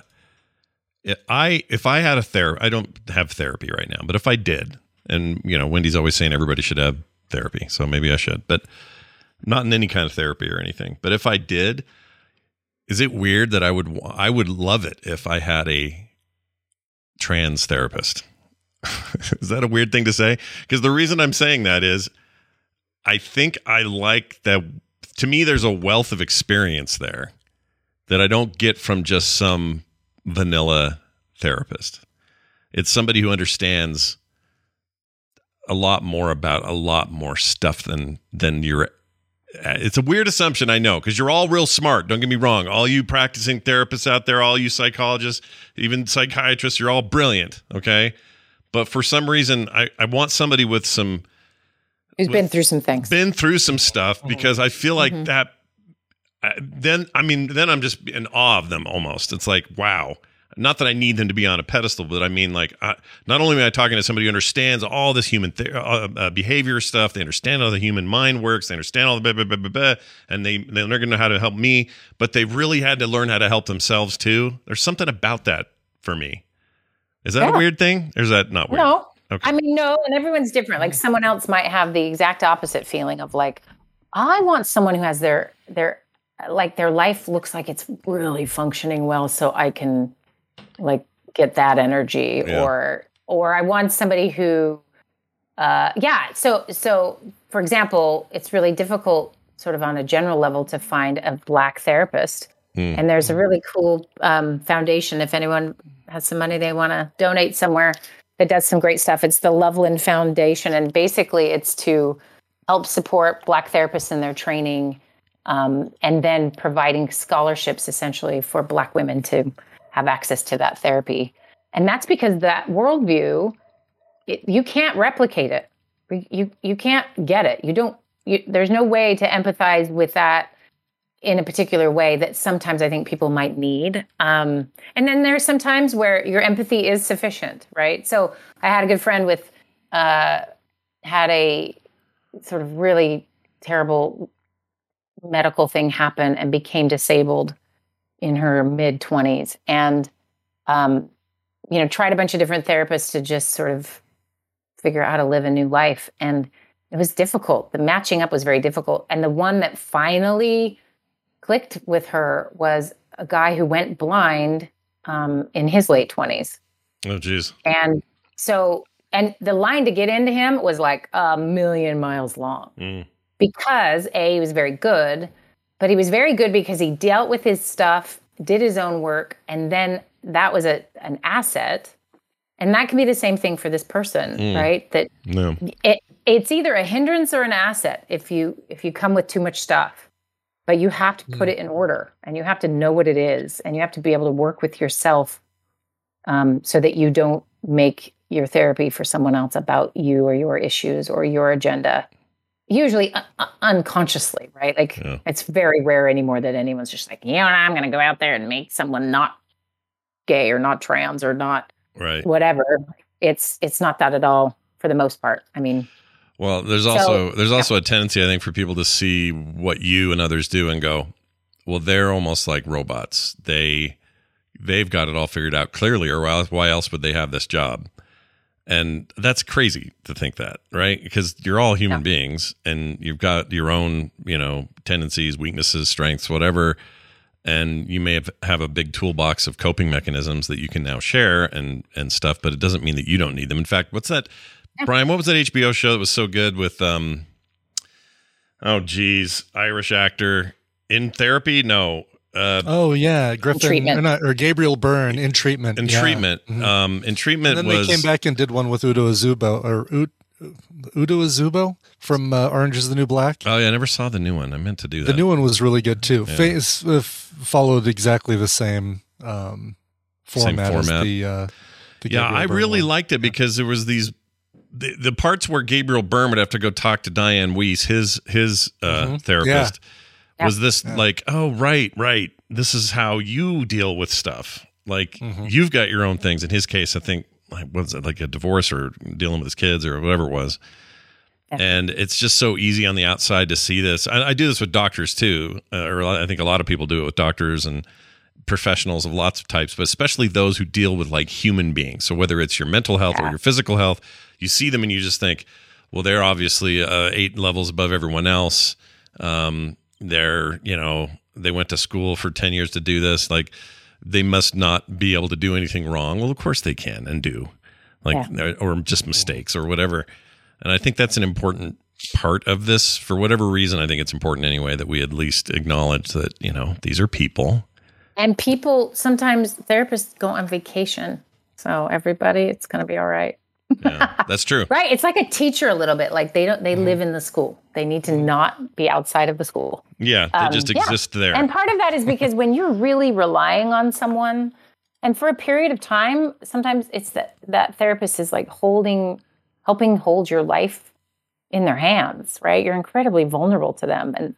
I if I had a therapy, I don't have therapy right now, but if I did, and you know, Wendy's always saying everybody should have therapy, so maybe I should, but not in any kind of therapy or anything. But if I did, is it weird that I would I would love it if I had a trans therapist? is that a weird thing to say? Because the reason I'm saying that is I think I like that. To me, there's a wealth of experience there that I don't get from just some vanilla therapist. It's somebody who understands a lot more about a lot more stuff than than your. Uh, it's a weird assumption, I know, because you're all real smart. Don't get me wrong. All you practicing therapists out there, all you psychologists, even psychiatrists, you're all brilliant. Okay. But for some reason, I, I want somebody with some Who's been through some things. been through some stuff mm-hmm. because I feel like mm-hmm. that. uh, Then I mean, then I'm just in awe of them almost. It's like wow. Not that I need them to be on a pedestal, but I mean, like, uh, not only am I talking to somebody who understands all this human th- uh, uh, behavior stuff, they understand how the human mind works, they understand all the blah, blah, blah, blah, blah, and they they're going to know how to help me, but they've really had to learn how to help themselves too. There's something about that for me. Is that a weird thing, or is that not weird? No. Okay. I mean, no, and everyone's different. Like someone else might have the exact opposite feeling of like, I want someone who has their their like their life looks like it's really functioning well, so I can like get that energy, Yeah. or or I want somebody who, uh, yeah. So so for example, it's really difficult, sort of on a general level, to find a black therapist. Hmm. And there's a really cool um, foundation. If anyone has some money they want to donate somewhere, that does some great stuff. It's the Loveland Foundation, and basically, it's to help support Black therapists in their training, um, and then providing scholarships essentially for Black women to have access to that therapy. And that's because that worldview, it, you can't replicate it. You you can't get it. You don't. You, there's no way to empathize with that in a particular way that sometimes I think people might need. Um, and then there's some times where your empathy is sufficient, right? So I had a good friend with uh, had a sort of really terrible medical thing happen and became disabled in her mid 20s and um, you know tried a bunch of different therapists to just sort of figure out how to live a new life. And it was difficult. The matching up was very difficult. And the one that finally clicked with her was a guy who went blind um, in his late 20s Oh, geez. and so and the line to get into him was like a million miles long. Mm. because a he was very good but he was very good because he dealt with his stuff did his own work and then that was a an asset. And that can be the same thing for this person Mm. right? That No. it, it's either a hindrance or an asset if you if you come with too much stuff. But you have to put it in order and you have to know what it is and you have to be able to work with yourself um, so that you don't make your therapy for someone else about you or your issues or your agenda usually un- un- unconsciously right like it's very rare anymore that anyone's just like you know i'm going to go out there and make someone not gay or not trans or not Right. whatever it's it's not that at all for the most part i mean Well, there's So- also there's also a tendency I think for people to see what you and others do and go, well, they're almost like robots. They they've got it all figured out clearly, or why else would they have this job? And that's crazy to think that, right? Because you're all human beings and you've got your own, you know, tendencies, weaknesses, strengths, whatever. And you may have, have a big toolbox of coping mechanisms that you can now share and and stuff, but it doesn't mean that you don't need them. In fact, what's that Brian, what was that HBO show that was so good with um oh geez, Irish actor in therapy? No. Uh Oh yeah, Griffin or, not, or Gabriel Byrne in treatment. in yeah. treatment. Mhm. Um in treatment And then was they came back and did one with Udo Azubo or Ud- Udo Azubo from uh, Orange Is the New Black. Oh yeah, I never saw the new one. I meant to do that. The new one was really good too. Yeah. Fa- s- uh, followed exactly the same um, Same format, format. as the. Uh, the yeah, Gabriel I Byrne really one. liked it because there was these the, the parts where Gabriel Byrne would have to go talk to Diane Weiss, his his uh, Mhm. therapist. Yeah. Was this Yeah. like, oh right, right. This is how you deal with stuff. Like Mm-hmm. you've got your own things. In his case, I think like was it like a divorce or dealing with his kids or whatever it was. And it's just so easy on the outside to see this. I, I do this with doctors too, uh, or I think a lot of people do it with doctors and professionals of lots of types, but especially those who deal with like human beings. So whether it's your mental health or your physical health, you see them and you just think, well, they're obviously uh, eight levels above everyone else. Um, they're, you know, they went to school for 10 years to do this. Like they must not be able to do anything wrong. Well, of course they can and do like, or just mistakes or whatever. And I think that's an important part of this for whatever reason. I think it's important anyway that we at least acknowledge that, you know, these are people. and people sometimes therapists go on vacation so everybody it's going to be all right Yeah, that's true. right it's like a teacher a little bit like they don't they live in the school they need to not be outside of the school Yeah, they Um, just yeah. exist there. And part of that is because when you're really relying on someone, and for a period of time, sometimes it's that that therapist is like holding, helping hold your life in their hands, right? You're incredibly vulnerable to them, and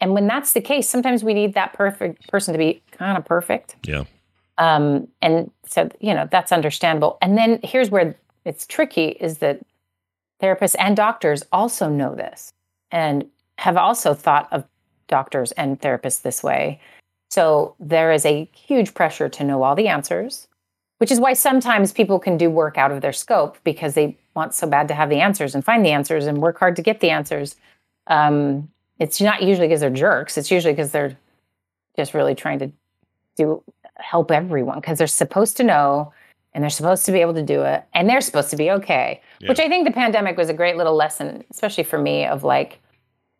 and when that's the case, sometimes we need that perfect person to be kind of perfect. yeah. Um, and so, you know, that's understandable. And then here's where it's tricky is that therapists and doctors also know this and have also thought of doctors and therapists this way. So there is a huge pressure to know all the answers, which is why sometimes people can do work out of their scope because they want so bad to have the answers and find the answers and work hard to get the answers. Um, it's not usually because they're jerks. It's usually because they're just really trying to do help everyone because they're supposed to know and they're supposed to be able to do it and they're supposed to be okay. Which I think the pandemic was a great little lesson, especially for me, of like,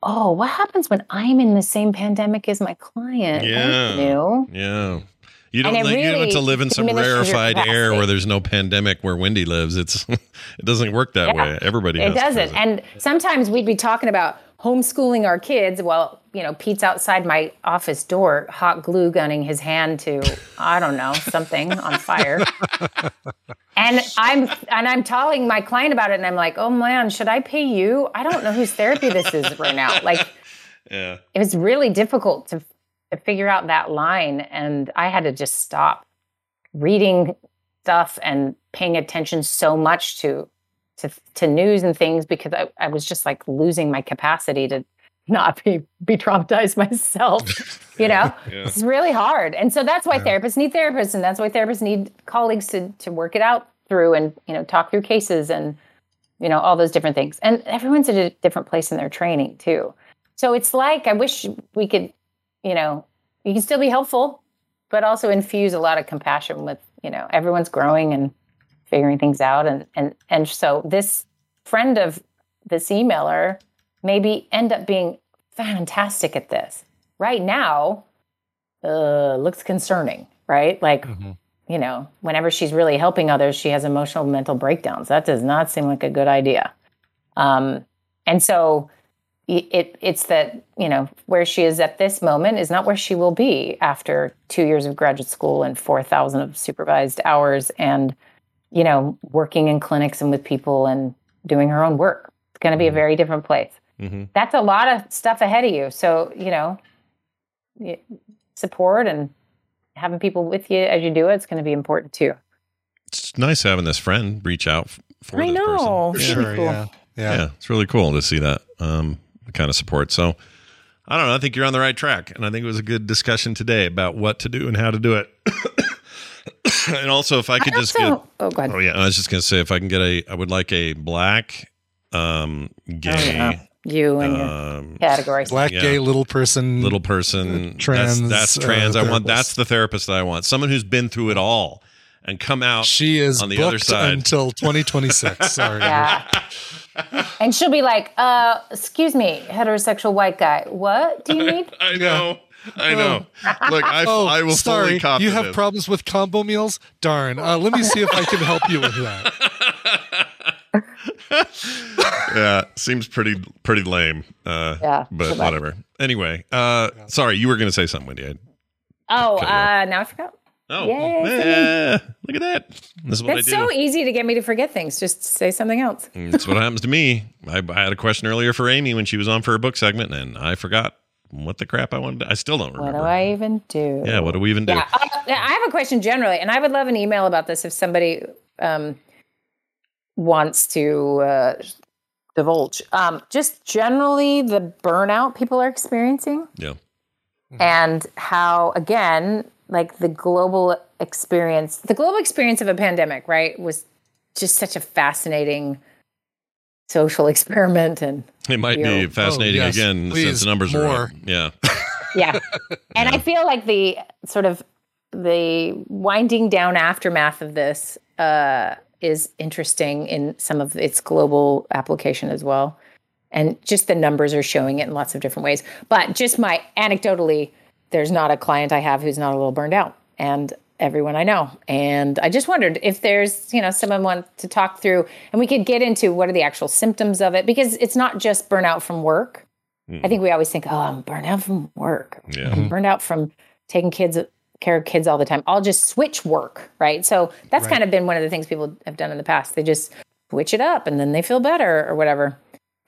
oh, what happens when I'm in the same pandemic as my client? Yeah. Yeah. You don't. It li- you don't have to live in some rarefied air where there's no pandemic where Wendy lives. It's it doesn't work that Yeah. way. Everybody. it doesn't. And sometimes we'd be talking about homeschooling our kids. Well, you know, Pete's outside my office door, hot glue gunning his hand to I don't know something on fire. and I'm and I'm telling my client about it, and I'm like, oh man, should I pay you? I don't know whose therapy this is right now. Like Yeah. it was really difficult to, to figure out that line and i had to just stop reading stuff and paying attention so much to to, to news and things because I, I was just like losing my capacity to not be be traumatized myself you know? Yeah. it's really hard. And so that's why therapists need therapists and that's why therapists need colleagues to to work it out through and you know talk through cases and you know all those different things. And everyone's at a different place in their training too. So it's like i wish we could you know you can still be helpful but also infuse a lot of compassion with you know everyone's growing and figuring things out. And and and so this friend of this emailer maybe end up being fantastic at this. Right now uh looks concerning right? Like you know whenever she's really helping others she has emotional mental breakdowns. That does not seem like a good idea. Um and so it it's that you know where she is at this moment is not where she will be after two years of graduate school and 4000 of supervised hours and you know working in clinics and with people and doing her own work. It's going to be a very different place Mm-hmm. that's a lot of stuff ahead of you so you know support and having people with you as you do it is going to be important too It's nice having this friend reach out f- for I this know. person. Sure, Cool. yeah. Yeah. it's really cool to see that um, kind of support. So I don't know. I think you're on the right track, and I think it was a good discussion today about what to do and how to do it. and also, if I could just get, oh, go ahead. oh yeah, I was just gonna say if I can get a, I would like a black, um, gay. yeah. You and your um, category Black, Yeah. gay, little person, little person trans, That's, that's uh, trans. I want. That's the therapist that I want. Someone who's been through it all and come out. She is on the other side. until 2026. Sorry. Yeah. and she'll be like, uh, excuse me, heterosexual white guy. What do you need? I know. I know. Look, I, oh, I will sorry. fully cop you have this. problems with combo meals? Darn. Uh, let me see if I can help you with that. yeah, seems pretty pretty lame. Uh, Yeah, but whatever. Anyway, uh, sorry, you were going to say something, Wendy. I- Oh, uh, now I forgot. Oh, Yay, yeah, look at that. This is what That's I do. so easy to get me to forget things. Just say something else. Mm, That's what happens to me. I, I had a question earlier for Amy when she was on for her book segment, and I forgot what the crap I wanted. To, I still don't remember. What do I even do? Yeah, what do we even do? Yeah, uh, I have a question generally, and I would love an email about this if somebody um, wants to uh, divulge. Um, just generally, the burnout people are experiencing, Yeah. and how, again, like the global experience, the global experience of a pandemic, right, was just such a fascinating social experiment and It might be fascinating Oh, yes. again since the numbers are up. Yeah. yeah and i feel like the sort of the winding down aftermath of this uh, is interesting in some of its global application as well. And just the numbers are showing it in lots of different ways. But just my anecdotally there's not a client i have who's not a little burned out and everyone i know. And i just wondered if there's you know someone want to talk through and we could get into what are the actual symptoms of it because it's not just burnout from work. I think we always think, oh, I'm burned out from work. Yeah. Mm-hmm. I'm burned out from taking kids care of kids all the time. I'll just switch work, right? So that's Right. kind of been one of the things people have done in the past. They just switch it up and then they feel better or whatever.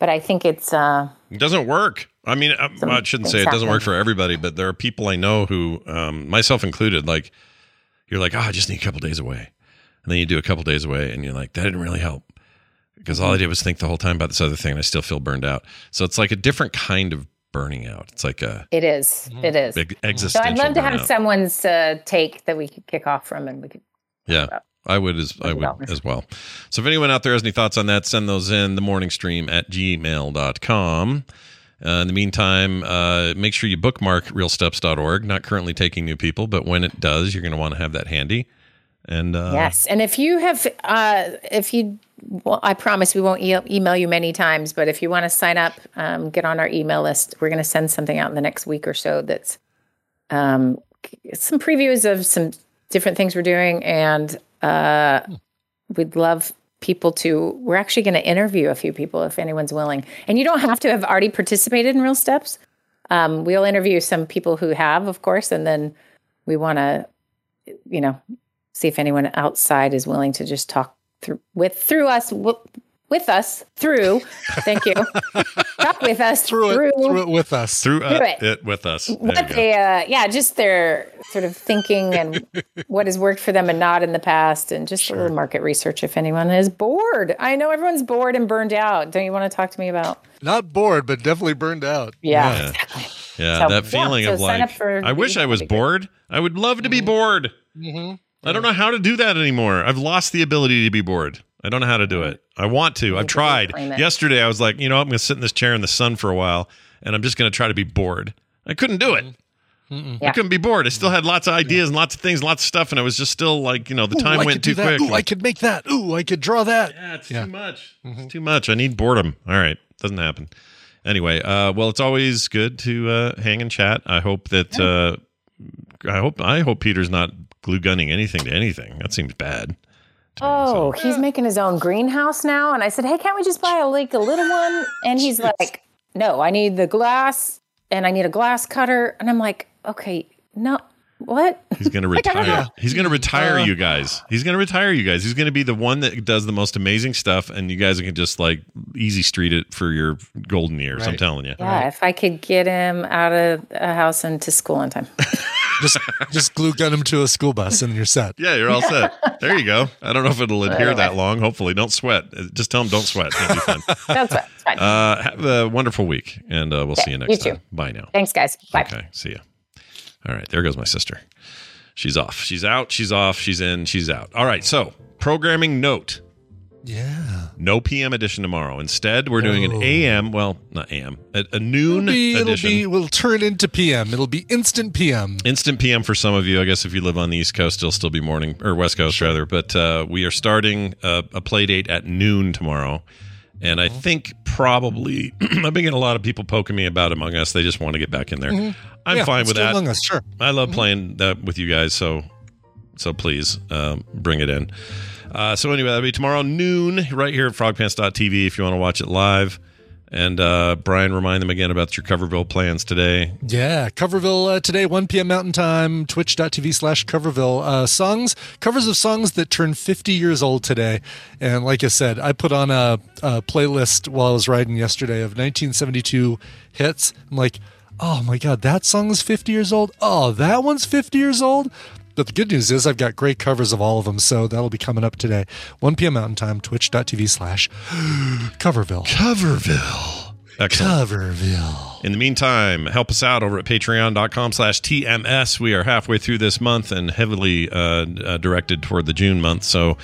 But I think it's uh It doesn't work. I mean, I, I shouldn't say it doesn't work for everybody, but there are people I know who, um, myself included, like you're like, oh, I just need a couple days away, and then you do a couple days away, and you're like, that didn't really help because all I did was think the whole time about this other thing, and I still feel burned out. So it's like a different kind of burning out. It's like a it is. It is. big So. I'd love to have someone's uh, take that we could kick off from and we could Yeah. I would as I would as well. So if anyone out there has any thoughts on that, send those in the morning stream at gmail.com. Uh, in the meantime, uh, make sure you bookmark realsteps.org. Not currently taking new people, but when it does, you're going to want to have that handy. And uh, yes. And if you have, uh, if you, well, I promise we won't e- email you many times, but if you want to sign up, um, get on our email list. We're going to send something out in the next week or so that's um, some previews of some different things we're doing, and uh, we'd love people to. We're actually going to interview a few people if anyone's willing, and you don't have to have already participated in Real Steps. Um, we'll interview some people who have, of course, and then we want to, you know, see if anyone outside is willing to just talk through with through us. w- With us through, thank you. Talk with us Through through, it, through it with us. Through uh, Do it. it. with us. There what they uh yeah just their sort of thinking and what has worked for them and not in the past and just a little market research if anyone is bored i know everyone's bored and burned out don't you want to talk to me about Not bored, but definitely burned out. yeah, Yeah. exactly Yeah, So, that yeah, feeling so of like, I wish I was That'd bored. I would love to be bored. I don't know how to do that anymore. I've lost the ability to be bored. I don't know how to do it. I want to. I've tried. Yesterday, I was like, you know, I'm going to sit in this chair in the sun for a while, and I'm just going to try to be bored. I couldn't do it. I couldn't be bored. I still had lots of ideas and lots of things, lots of stuff, and I was just still like, you know, the Ooh, time I went could do too that. quick. Ooh, I could make that. Ooh, I could draw that. Yeah, it's Yeah. too much. It's too much. I need boredom. All right, doesn't happen. Anyway, uh, well, it's always good to uh, hang and chat. I hope that uh, I hope I hope Peter's not glue gunning anything to anything. That seems bad. oh he's making his own greenhouse now and i said hey can't we just buy a like a little one and he's like no i need the glass and i need a glass cutter and i'm like okay no what He's going to Like, I don't retire. know. He's going to retire Uh, you guys. He's going to retire you guys. He's going to be the one that does the most amazing stuff, and you guys can just like easy street it for your golden years. I'm telling you. yeah if i could get him out of a house and to school on time Just just glue gun them to a school bus and you're set. Yeah, you're all set. There you go. I don't know if it'll adhere that long. Hopefully, don't sweat. Uh, Just tell them don't sweat. It'll be fine. that's right it's fine Uh, have a wonderful week, and uh, we'll see you next you too. time. Bye now. thanks guys bye Okay, see ya. All right, there goes my sister. She's off. She's out. She's off. She's in. She's out. All right, so programming note. Yeah. No PM edition tomorrow. Instead, we're doing an AM. Well, not AM. A, a noon It'll be, it'll edition. be, will turn into PM. It'll be instant PM. Instant PM for some of you. I guess if you live on the East Coast, it'll still be morning or West Coast rather. But uh, we are starting a, a play date at noon tomorrow, and I think probably I've been getting a lot of people poking me about Among Us. They just want to get back in there. Mhm. I'm Yeah, fine with that. Among Us, sure. I love playing that with you guys. So, so please um, bring it in. Uh, so anyway, that'll be tomorrow noon right here at frogpants.tv if you want to watch it live. And uh, Brian, remind them again about your Coverville plans today. Yeah, Coverville uh, today, 1 p.m. Mountain Time, twitch.tv slash Coverville. Uh, songs, covers of songs that turn 50 years old today. And like I said, I put on a, a playlist while I was riding yesterday of 1972 hits. I'm like, oh my God, that song's 50 years old? Oh, that one's 50 years old? But the good news is I've got great covers of all of them, so that'll be coming up today. 1 p.m. Mountain Time, twitch.tv slash Coverville. Coverville. Excellent. Coverville. In the meantime, help us out over at patreon.com slash TMS. We are halfway through this month and heavily uh, uh, directed toward the June month. So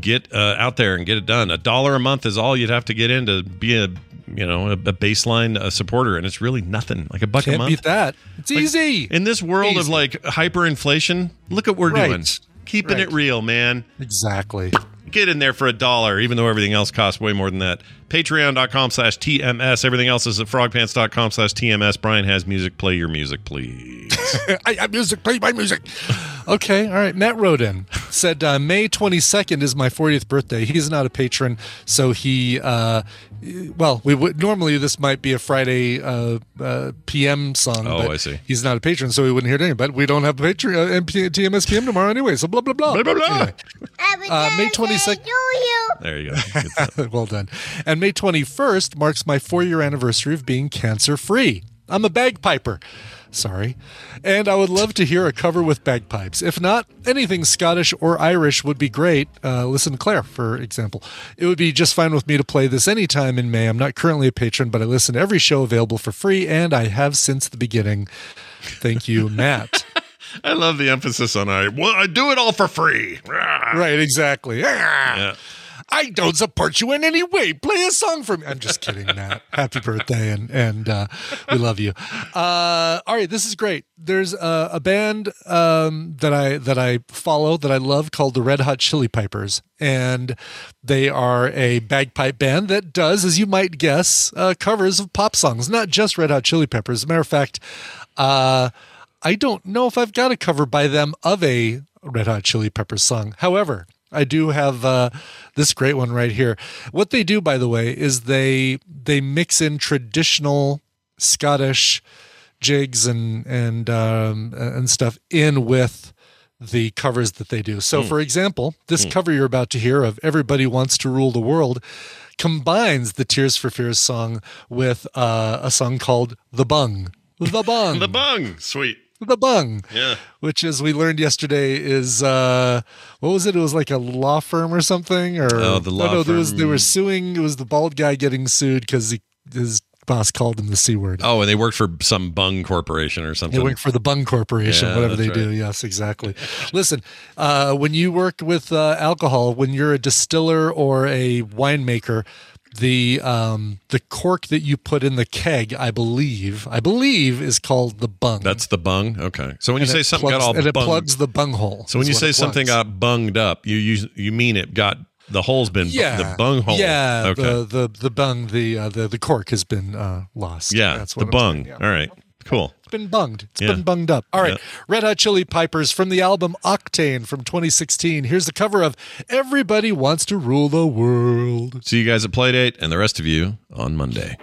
get uh, out there and get it done. A dollar a month is all you'd have to get in to be a you know a, a baseline uh, supporter, and it's really nothing. Like a buck a Can't month. beat that. It's Like, easy. In this world of Easy. like hyperinflation, look at what we're Right. doing. Keeping Right. it real, man. Exactly. Get in there for a dollar, even though everything else costs way more than that. Patreon.com slash TMS. Everything else is at frogpants.com slash TMS. Brian has music. Play your music, please. I have music. Play my music. Okay, all right. Matt wrote in said uh, May twenty second is my fortieth birthday. He's not a patron, so he. Uh, well, we would normally this might be a Friday uh, uh, PM song. Oh, but I see. He's not a patron, so he wouldn't hear it. Anyway, but we don't have a patron uh, MP, TMS PM tomorrow anyway. So blah blah blah. Blah, blah, blah. Anyway, uh, May twenty second. There you go. Well done. And May 21st marks my four year anniversary of being cancer free. I'm a bagpiper. Sorry. And I would love to hear a cover with bagpipes. If not, anything Scottish or Irish would be great. Uh, listen to Claire, for example. It would be just fine with me to play this anytime in May. I'm not currently a patron, but I listen to every show available for free, and I have since the beginning. Thank you, Matt. I love the emphasis on I. Well, I do it all for free. right, exactly. Yeah. I don't support you in any way. Play a song for me. I'm just kidding, Matt. Happy birthday, and and uh, we love you. Uh, all right, this is great. There's a, a band um, that I that I follow that I love called the Red Hot Chili Pipers, and they are a bagpipe band that does, as you might guess, uh, covers of pop songs. Not just Red Hot Chili Peppers. As a matter of fact. Uh, I don't know if I've got a cover by them of a Red Hot Chili Peppers song. However, I do have uh, this great one right here. What they do, by the way, is they they mix in traditional Scottish jigs and and um, and stuff in with the covers that they do. So, Hmm. for example, this Hmm. cover you're about to hear of "Everybody Wants to Rule the World" combines the Tears for Fears song with uh, a song called "The Bung." The Bung. The bung. Sweet. The Bung. Yeah. Which, as we learned yesterday, is uh, what was it? It was like a law firm or something, or Oh, the law no, no, there was they were suing. It was the bald guy getting sued because his boss called him the c word. Oh, and they worked for some bung corporation or something. They worked for the Bung Corporation, Yeah, whatever they that's do. Yes, exactly. Listen, uh, when you work with uh, alcohol, when you're a distiller or a winemaker, the um, the cork that you put in the keg, I believe, I believe, is called the bung. That's the bung. Okay. So when And you say something plugs- got all and it plugs the bung hole. So when you say something got bunged up, you you you mean it got the hole's been bu- yeah, the bung hole. Yeah, Okay. the the the bung, the uh, the the cork has been uh, lost. yeah. that's the bung. yeah. All right. Cool. It's been bunged. It's Yeah. been bunged up. All right. Yeah. Red Hot Chili Pipers from the album Octane from 2016. Here's the cover of Everybody Wants to Rule the World. See you guys at Playdate and the rest of you on Monday.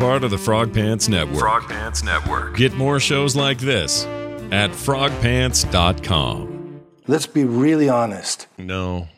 Part of the Frog Pants Network. Frog Pants Network. Get more shows like this at frogpants.com. Let's be really honest. No.